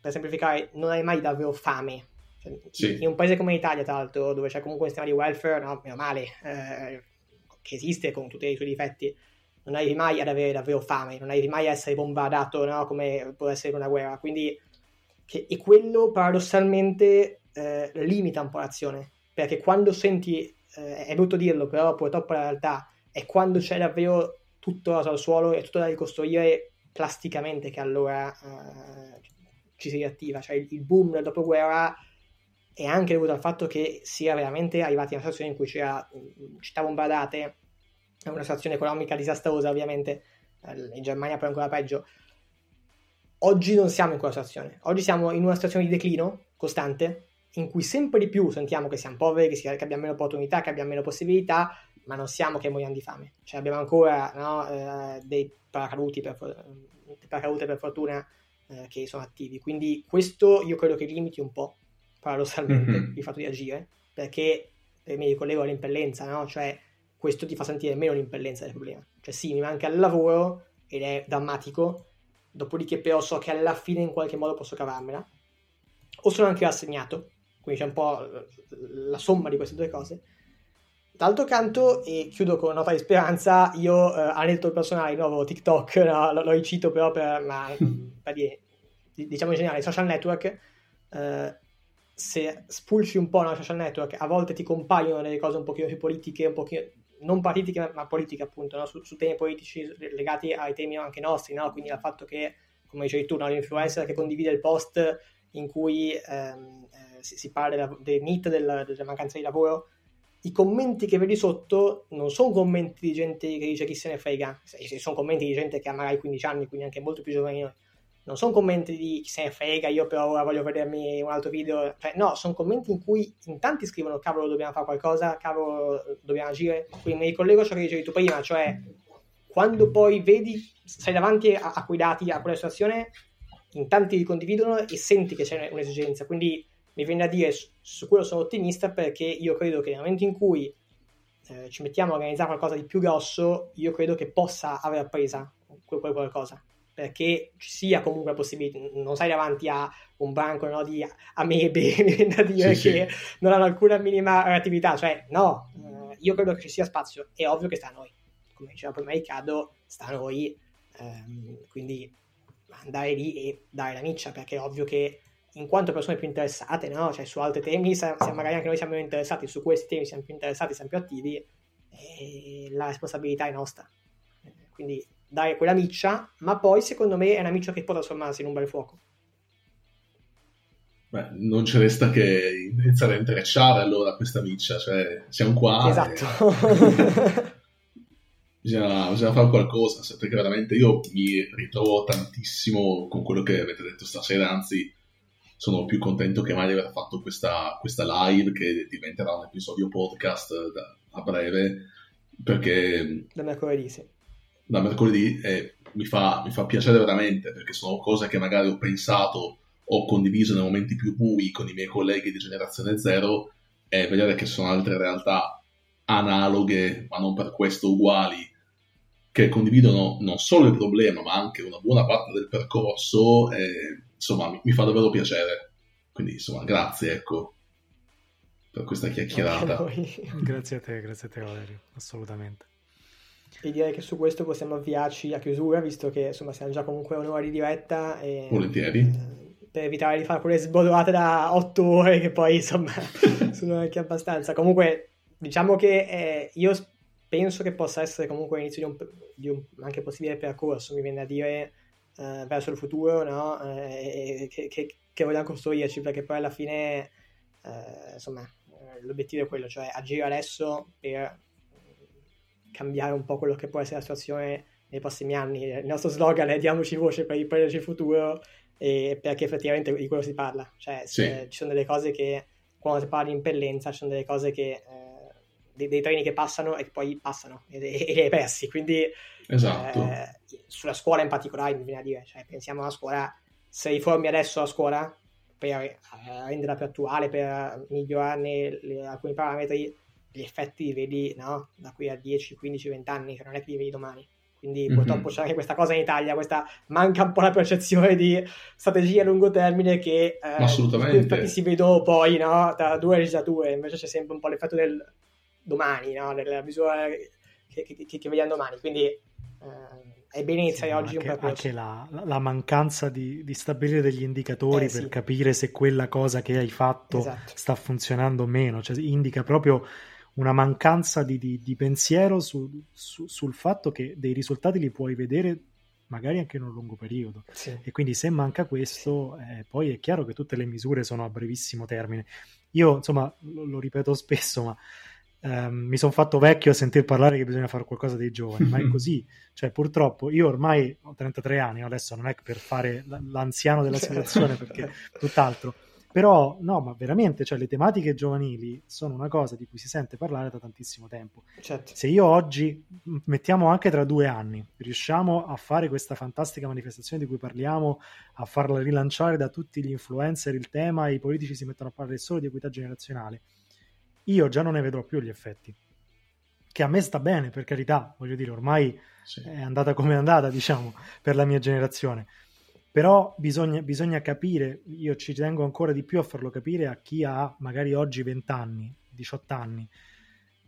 per semplificare, non hai mai davvero fame. Cioè, sì. In un paese come l'Italia, tra l'altro, dove c'è comunque un sistema di welfare, no, meno male, eh, che esiste con tutti i suoi difetti, non arrivi mai ad avere davvero fame, non arrivi mai a essere bombardato no? come può essere una guerra. Quindi, che, e quello paradossalmente eh, limita un po' l'azione, perché quando senti, eh, è brutto dirlo, però purtroppo la realtà è quando c'è davvero tutto raso al suolo e tutto da ricostruire plasticamente che allora eh, ci si riattiva. Cioè il, il boom del dopoguerra è anche dovuto al fatto che si era veramente arrivati a una situazione in cui c'era città bombardate, una situazione economica disastrosa ovviamente, in Germania poi ancora peggio. Oggi non siamo in quella situazione, oggi siamo in una situazione di declino costante, in cui sempre di più sentiamo che siamo poveri, che, abbiamo meno opportunità, che abbiamo meno possibilità, ma non siamo che moriamo di fame. Cioè abbiamo ancora no, eh, dei paracaduti per, paracadute per fortuna eh, che sono attivi. Quindi questo io credo che limiti un po' paradossalmente mm-hmm. il fatto di agire, perché eh, mi ricollego all'impellenza, no? Cioè questo ti fa sentire meno l'impellenza del problema. Cioè sì, mi manca il lavoro ed è drammatico, dopodiché però so che alla fine in qualche modo posso cavarmela. O sono anche assegnato, quindi c'è un po' la somma di queste due cose. D'altro canto, e chiudo con una nota di speranza, io eh, aneddoto personale, di nuovo TikTok, no, lo, lo ricito però per, ma, per dire, diciamo in generale, social network, eh, se spulci un po' nei social network, a volte ti compaiono delle cose un pochino più politiche, un pochino, non partitiche, ma politiche appunto, no? su, su, temi politici legati ai temi anche nostri, no? quindi al fatto che, come dicevi tu, no? l'influencer che condivide il post in cui ehm, eh, si, si, parla del NIT, della, della mancanza di lavoro, i commenti che vedi sotto non sono commenti di gente che dice chi se ne frega, sono commenti di gente che ha magari 15 anni, quindi anche molto più giovane di noi non sono commenti di chi se ne frega, io però ora voglio vedermi un altro video, cioè no, sono commenti in cui in tanti scrivono cavolo dobbiamo fare qualcosa, cavolo dobbiamo agire, quindi mi ricollego a ciò che dicevi tu prima, cioè quando poi vedi, sei davanti a, a quei dati, a quella situazione, in tanti li condividono e senti che c'è un'esigenza, quindi mi viene a dire su, su quello sono ottimista perché io credo che nel momento in cui eh, ci mettiamo a organizzare qualcosa di più grosso, io credo che possa aver presa quel, quel qualcosa. Perché ci sia comunque la possibilità, non sei davanti a un banco no, di amebe da dire sì, che sì. non hanno alcuna minima attività, cioè no, eh, io credo che ci sia spazio, è ovvio che sta a noi, come diceva prima Riccardo, sta a noi, ehm, quindi andare lì e dare la miccia, perché è ovvio che in quanto persone più interessate, no? cioè su altri temi, se, se magari anche noi siamo interessati, su questi temi siamo più interessati, siamo più attivi, la responsabilità è nostra. Quindi dare quella miccia, ma poi secondo me è una miccia che può trasformarsi in un bel fuoco. Beh, non ci resta che iniziare a intrecciare allora questa miccia, cioè siamo qua. Esatto. E... bisogna, bisogna, fare qualcosa, perché veramente io mi ritrovo tantissimo con quello che avete detto stasera, anzi sono più contento che mai di aver fatto questa, questa live che diventerà un episodio podcast da, a breve, perché... Da mercoledì, sì. da mercoledì e mi fa, mi fa piacere veramente perché sono cose che magari ho pensato ho condiviso nei momenti più bui con i miei colleghi di generazione zero e vedere che sono altre realtà analoghe, ma non per questo uguali, che condividono non solo il problema, ma anche una buona parte del percorso, e, insomma, mi, mi, fa davvero piacere. Quindi, insomma, grazie, ecco, per questa chiacchierata. grazie a te, grazie a te, Valerio, assolutamente e direi che su questo possiamo avviarci a chiusura, visto che insomma siamo già comunque un'ora di diretta. E, Volentieri. Eh, per evitare di fare quelle sbodorate da otto ore che poi insomma sono anche abbastanza. Comunque diciamo che eh, io penso che possa essere comunque l'inizio di un, di un anche possibile percorso, mi viene a dire, eh, verso il futuro, no? Eh, che, che, che, vogliamo costruirci, perché poi alla fine, eh, insomma, eh, l'obiettivo è quello, cioè agire adesso per cambiare un po' quello che può essere la situazione nei prossimi anni. Il nostro slogan è diamoci voce per riprenderci il futuro e perché effettivamente di quello si parla. Cioè, sì. ci sono delle cose che quando si parla di impellenza, ci sono delle cose che eh, dei, dei, treni che passano e che poi passano e, li hai persi. Quindi esatto. eh, sulla scuola in particolare mi viene a dire, cioè, pensiamo alla scuola, se riformi adesso la scuola per eh, renderla più attuale, per migliorarne le, alcuni parametri, gli effetti li vedi no? da qui a 10, 15, 20 anni, che non è che li vedi domani. Quindi mm-hmm. purtroppo c'è anche questa cosa in Italia, questa manca un po' la percezione di strategia a lungo termine che eh, Assolutamente. infatti si vedono poi no? tra due legislature, invece c'è sempre un po' l'effetto del domani, no? della misura che, che, che vediamo domani. Quindi eh, è bene iniziare sì, oggi anche, un percorso. Anche la, la mancanza di, di, stabilire degli indicatori Eh, per sì. capire se quella cosa che hai fatto Esatto. sta funzionando o meno, cioè indica proprio una mancanza di, di- di pensiero su- su- sul fatto che dei risultati li puoi vedere magari anche in un lungo periodo. Sì. E quindi se manca questo, eh, poi è chiaro che tutte le misure sono a brevissimo termine. Io, insomma, lo, lo ripeto spesso, ma ehm, mi sono fatto vecchio a sentir parlare che bisogna fare qualcosa dei giovani, ma è così. Cioè, purtroppo, io ormai ho 33 anni, adesso non è per fare l'anziano della situazione, perché tutt'altro. Però, no, ma veramente, cioè, le tematiche giovanili sono una cosa di cui si sente parlare da tantissimo tempo. Certo. Se io oggi, mettiamo anche tra due anni, riusciamo a fare questa fantastica manifestazione di cui parliamo, a farla rilanciare da tutti gli influencer il tema, e i politici si mettono a parlare solo di equità generazionale, io già non ne vedrò più gli effetti. Che a me sta bene, per carità, voglio dire, ormai Sì. è andata come è andata, diciamo, per la mia generazione. Però bisogna, bisogna capire, io ci tengo ancora di più a farlo capire a chi ha magari oggi 20 anni, 18 anni,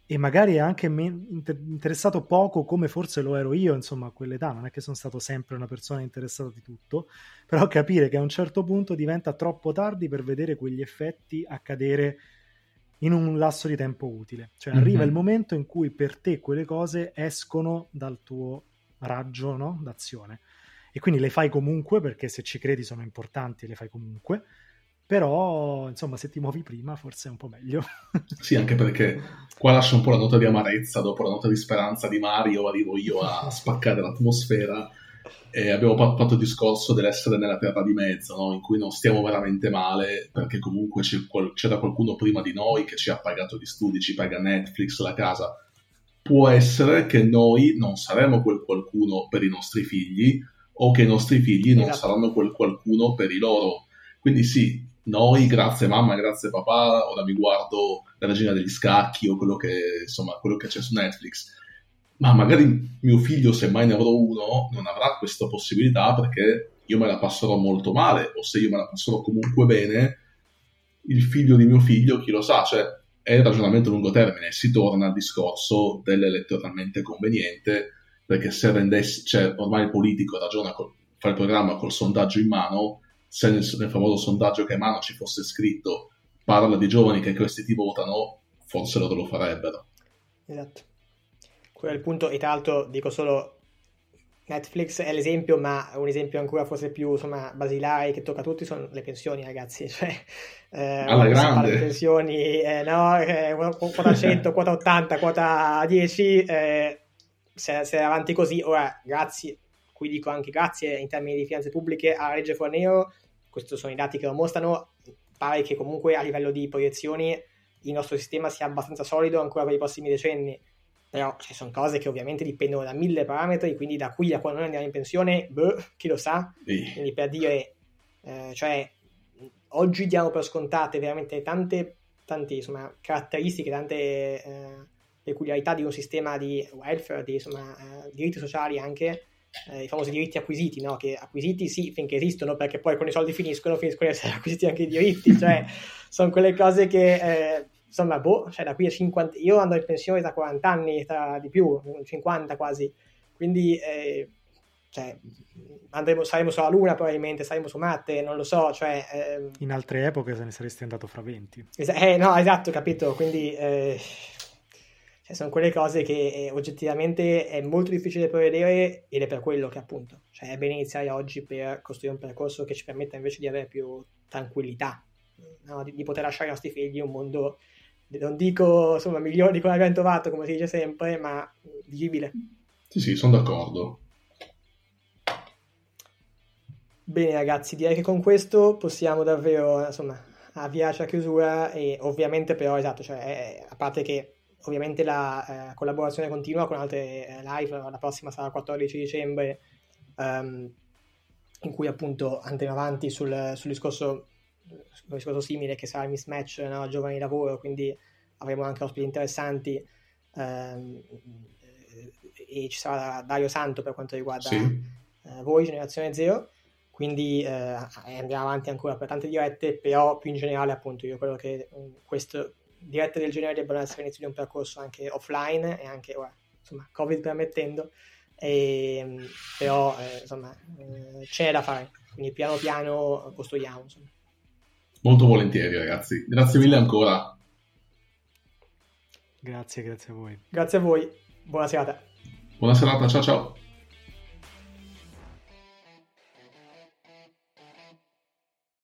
e magari è anche interessato poco come forse lo ero io, insomma, a quell'età, non è che sono stato sempre una persona interessata di tutto, però capire che a un certo punto diventa troppo tardi per vedere quegli effetti accadere in un lasso di tempo utile. Cioè arriva Mhm. il momento in cui per te quelle cose escono dal tuo raggio no? d'azione e quindi le fai comunque perché se ci credi sono importanti le fai comunque, però insomma se ti muovi prima forse è un po' meglio. Sì, anche perché qua lascio un po' la nota di amarezza dopo la nota di speranza di Mario, arrivo io a spaccare l'atmosfera e abbiamo fatto il discorso dell'essere nella terra di mezzo, no? in cui non stiamo veramente male perché comunque c'è qual- c'era qualcuno prima di noi che ci ha pagato gli studi, ci paga Netflix, la casa. Può essere che noi non saremo quel qualcuno per i nostri figli o che i nostri figli non Esatto. saranno quel qualcuno per i loro. Quindi sì, noi, grazie mamma, grazie papà, ora mi guardo la regina degli scacchi o quello che, insomma, quello che c'è su Netflix. Ma magari mio figlio, se mai ne avrò uno, non avrà questa possibilità perché io me la passerò molto male, o se io me la passerò comunque bene, il figlio di mio figlio, chi lo sa, cioè è il ragionamento a lungo termine, si torna al discorso dell'elettoralmente conveniente, perché se rendessi, cioè ormai il politico ragiona, col, fa il programma col sondaggio in mano, se nel, nel famoso sondaggio che a mano ci fosse scritto parla di giovani che questi ti votano, forse loro lo farebbero. Esatto. Quello è il punto, e tra l'altro dico solo Netflix è l'esempio, ma un esempio ancora forse più insomma, basilare che tocca a tutti sono le pensioni, ragazzi. Cioè, eh, Alla grande. di pensioni, eh, no, eh, quota 100, quota 80, quota 10, eh, se, se è avanti così, ora grazie, qui dico anche grazie in termini di finanze pubbliche alla legge Fornero, questi sono i dati che lo mostrano, pare che comunque a livello di proiezioni il nostro sistema sia abbastanza solido ancora per i prossimi decenni però ci sono cose che ovviamente dipendono da mille parametri, quindi da qui a quando noi andiamo in pensione, boh, chi lo sa, E- quindi per dire, eh, cioè, oggi diamo per scontate veramente tante, tante insomma, caratteristiche, tante eh, peculiarità di un sistema di welfare, di insomma, eh, diritti sociali anche, eh, i famosi diritti acquisiti, no? che acquisiti sì finché esistono, perché poi con i soldi finiscono, finiscono di essere acquisiti anche i diritti, cioè sono quelle cose che... Eh, insomma, boh, cioè da qui a 50, io andrò in pensione da 40 anni, tra di più, 50 quasi, quindi eh, cioè, andremo, saremo sulla Luna probabilmente, saremo su Marte, non lo so, cioè... ehm, In altre epoche se ne saresti andato fra 20. es- eh, no, esatto, capito, quindi eh, cioè, sono quelle cose che eh, oggettivamente è molto difficile prevedere ed è per quello che appunto, cioè è bene iniziare oggi per costruire un percorso che ci permetta invece di avere più tranquillità, no? di, di poter lasciare ai nostri figli un mondo non dico insomma migliore di quello che abbiamo trovato come si dice sempre ma vivibile Sì, sì, sono d'accordo. bene ragazzi direi che con questo possiamo davvero insomma avviarci a chiusura e ovviamente però esatto cioè eh, a parte che ovviamente la eh, collaborazione continua con altre eh, live la prossima sarà il 14 dicembre ehm, in cui appunto andremo avanti sul, sul discorso un discorso simile che sarà il mismatch no? giovani lavoro, quindi avremo anche ospiti interessanti ehm, e ci sarà Dario Santo per quanto riguarda Sì. eh, voi, Generazione Zero, quindi eh, andiamo avanti ancora per tante dirette, però più in generale appunto io credo che mh, questo dirette del genere debbano essere l'inizio di un percorso anche offline e anche ora insomma, Covid permettendo, e, però eh, insomma eh, c'è da fare, quindi piano piano costruiamo. Insomma. Molto volentieri ragazzi, grazie mille ancora. Grazie, grazie a voi. Grazie a voi, buona serata. Buona serata, ciao ciao.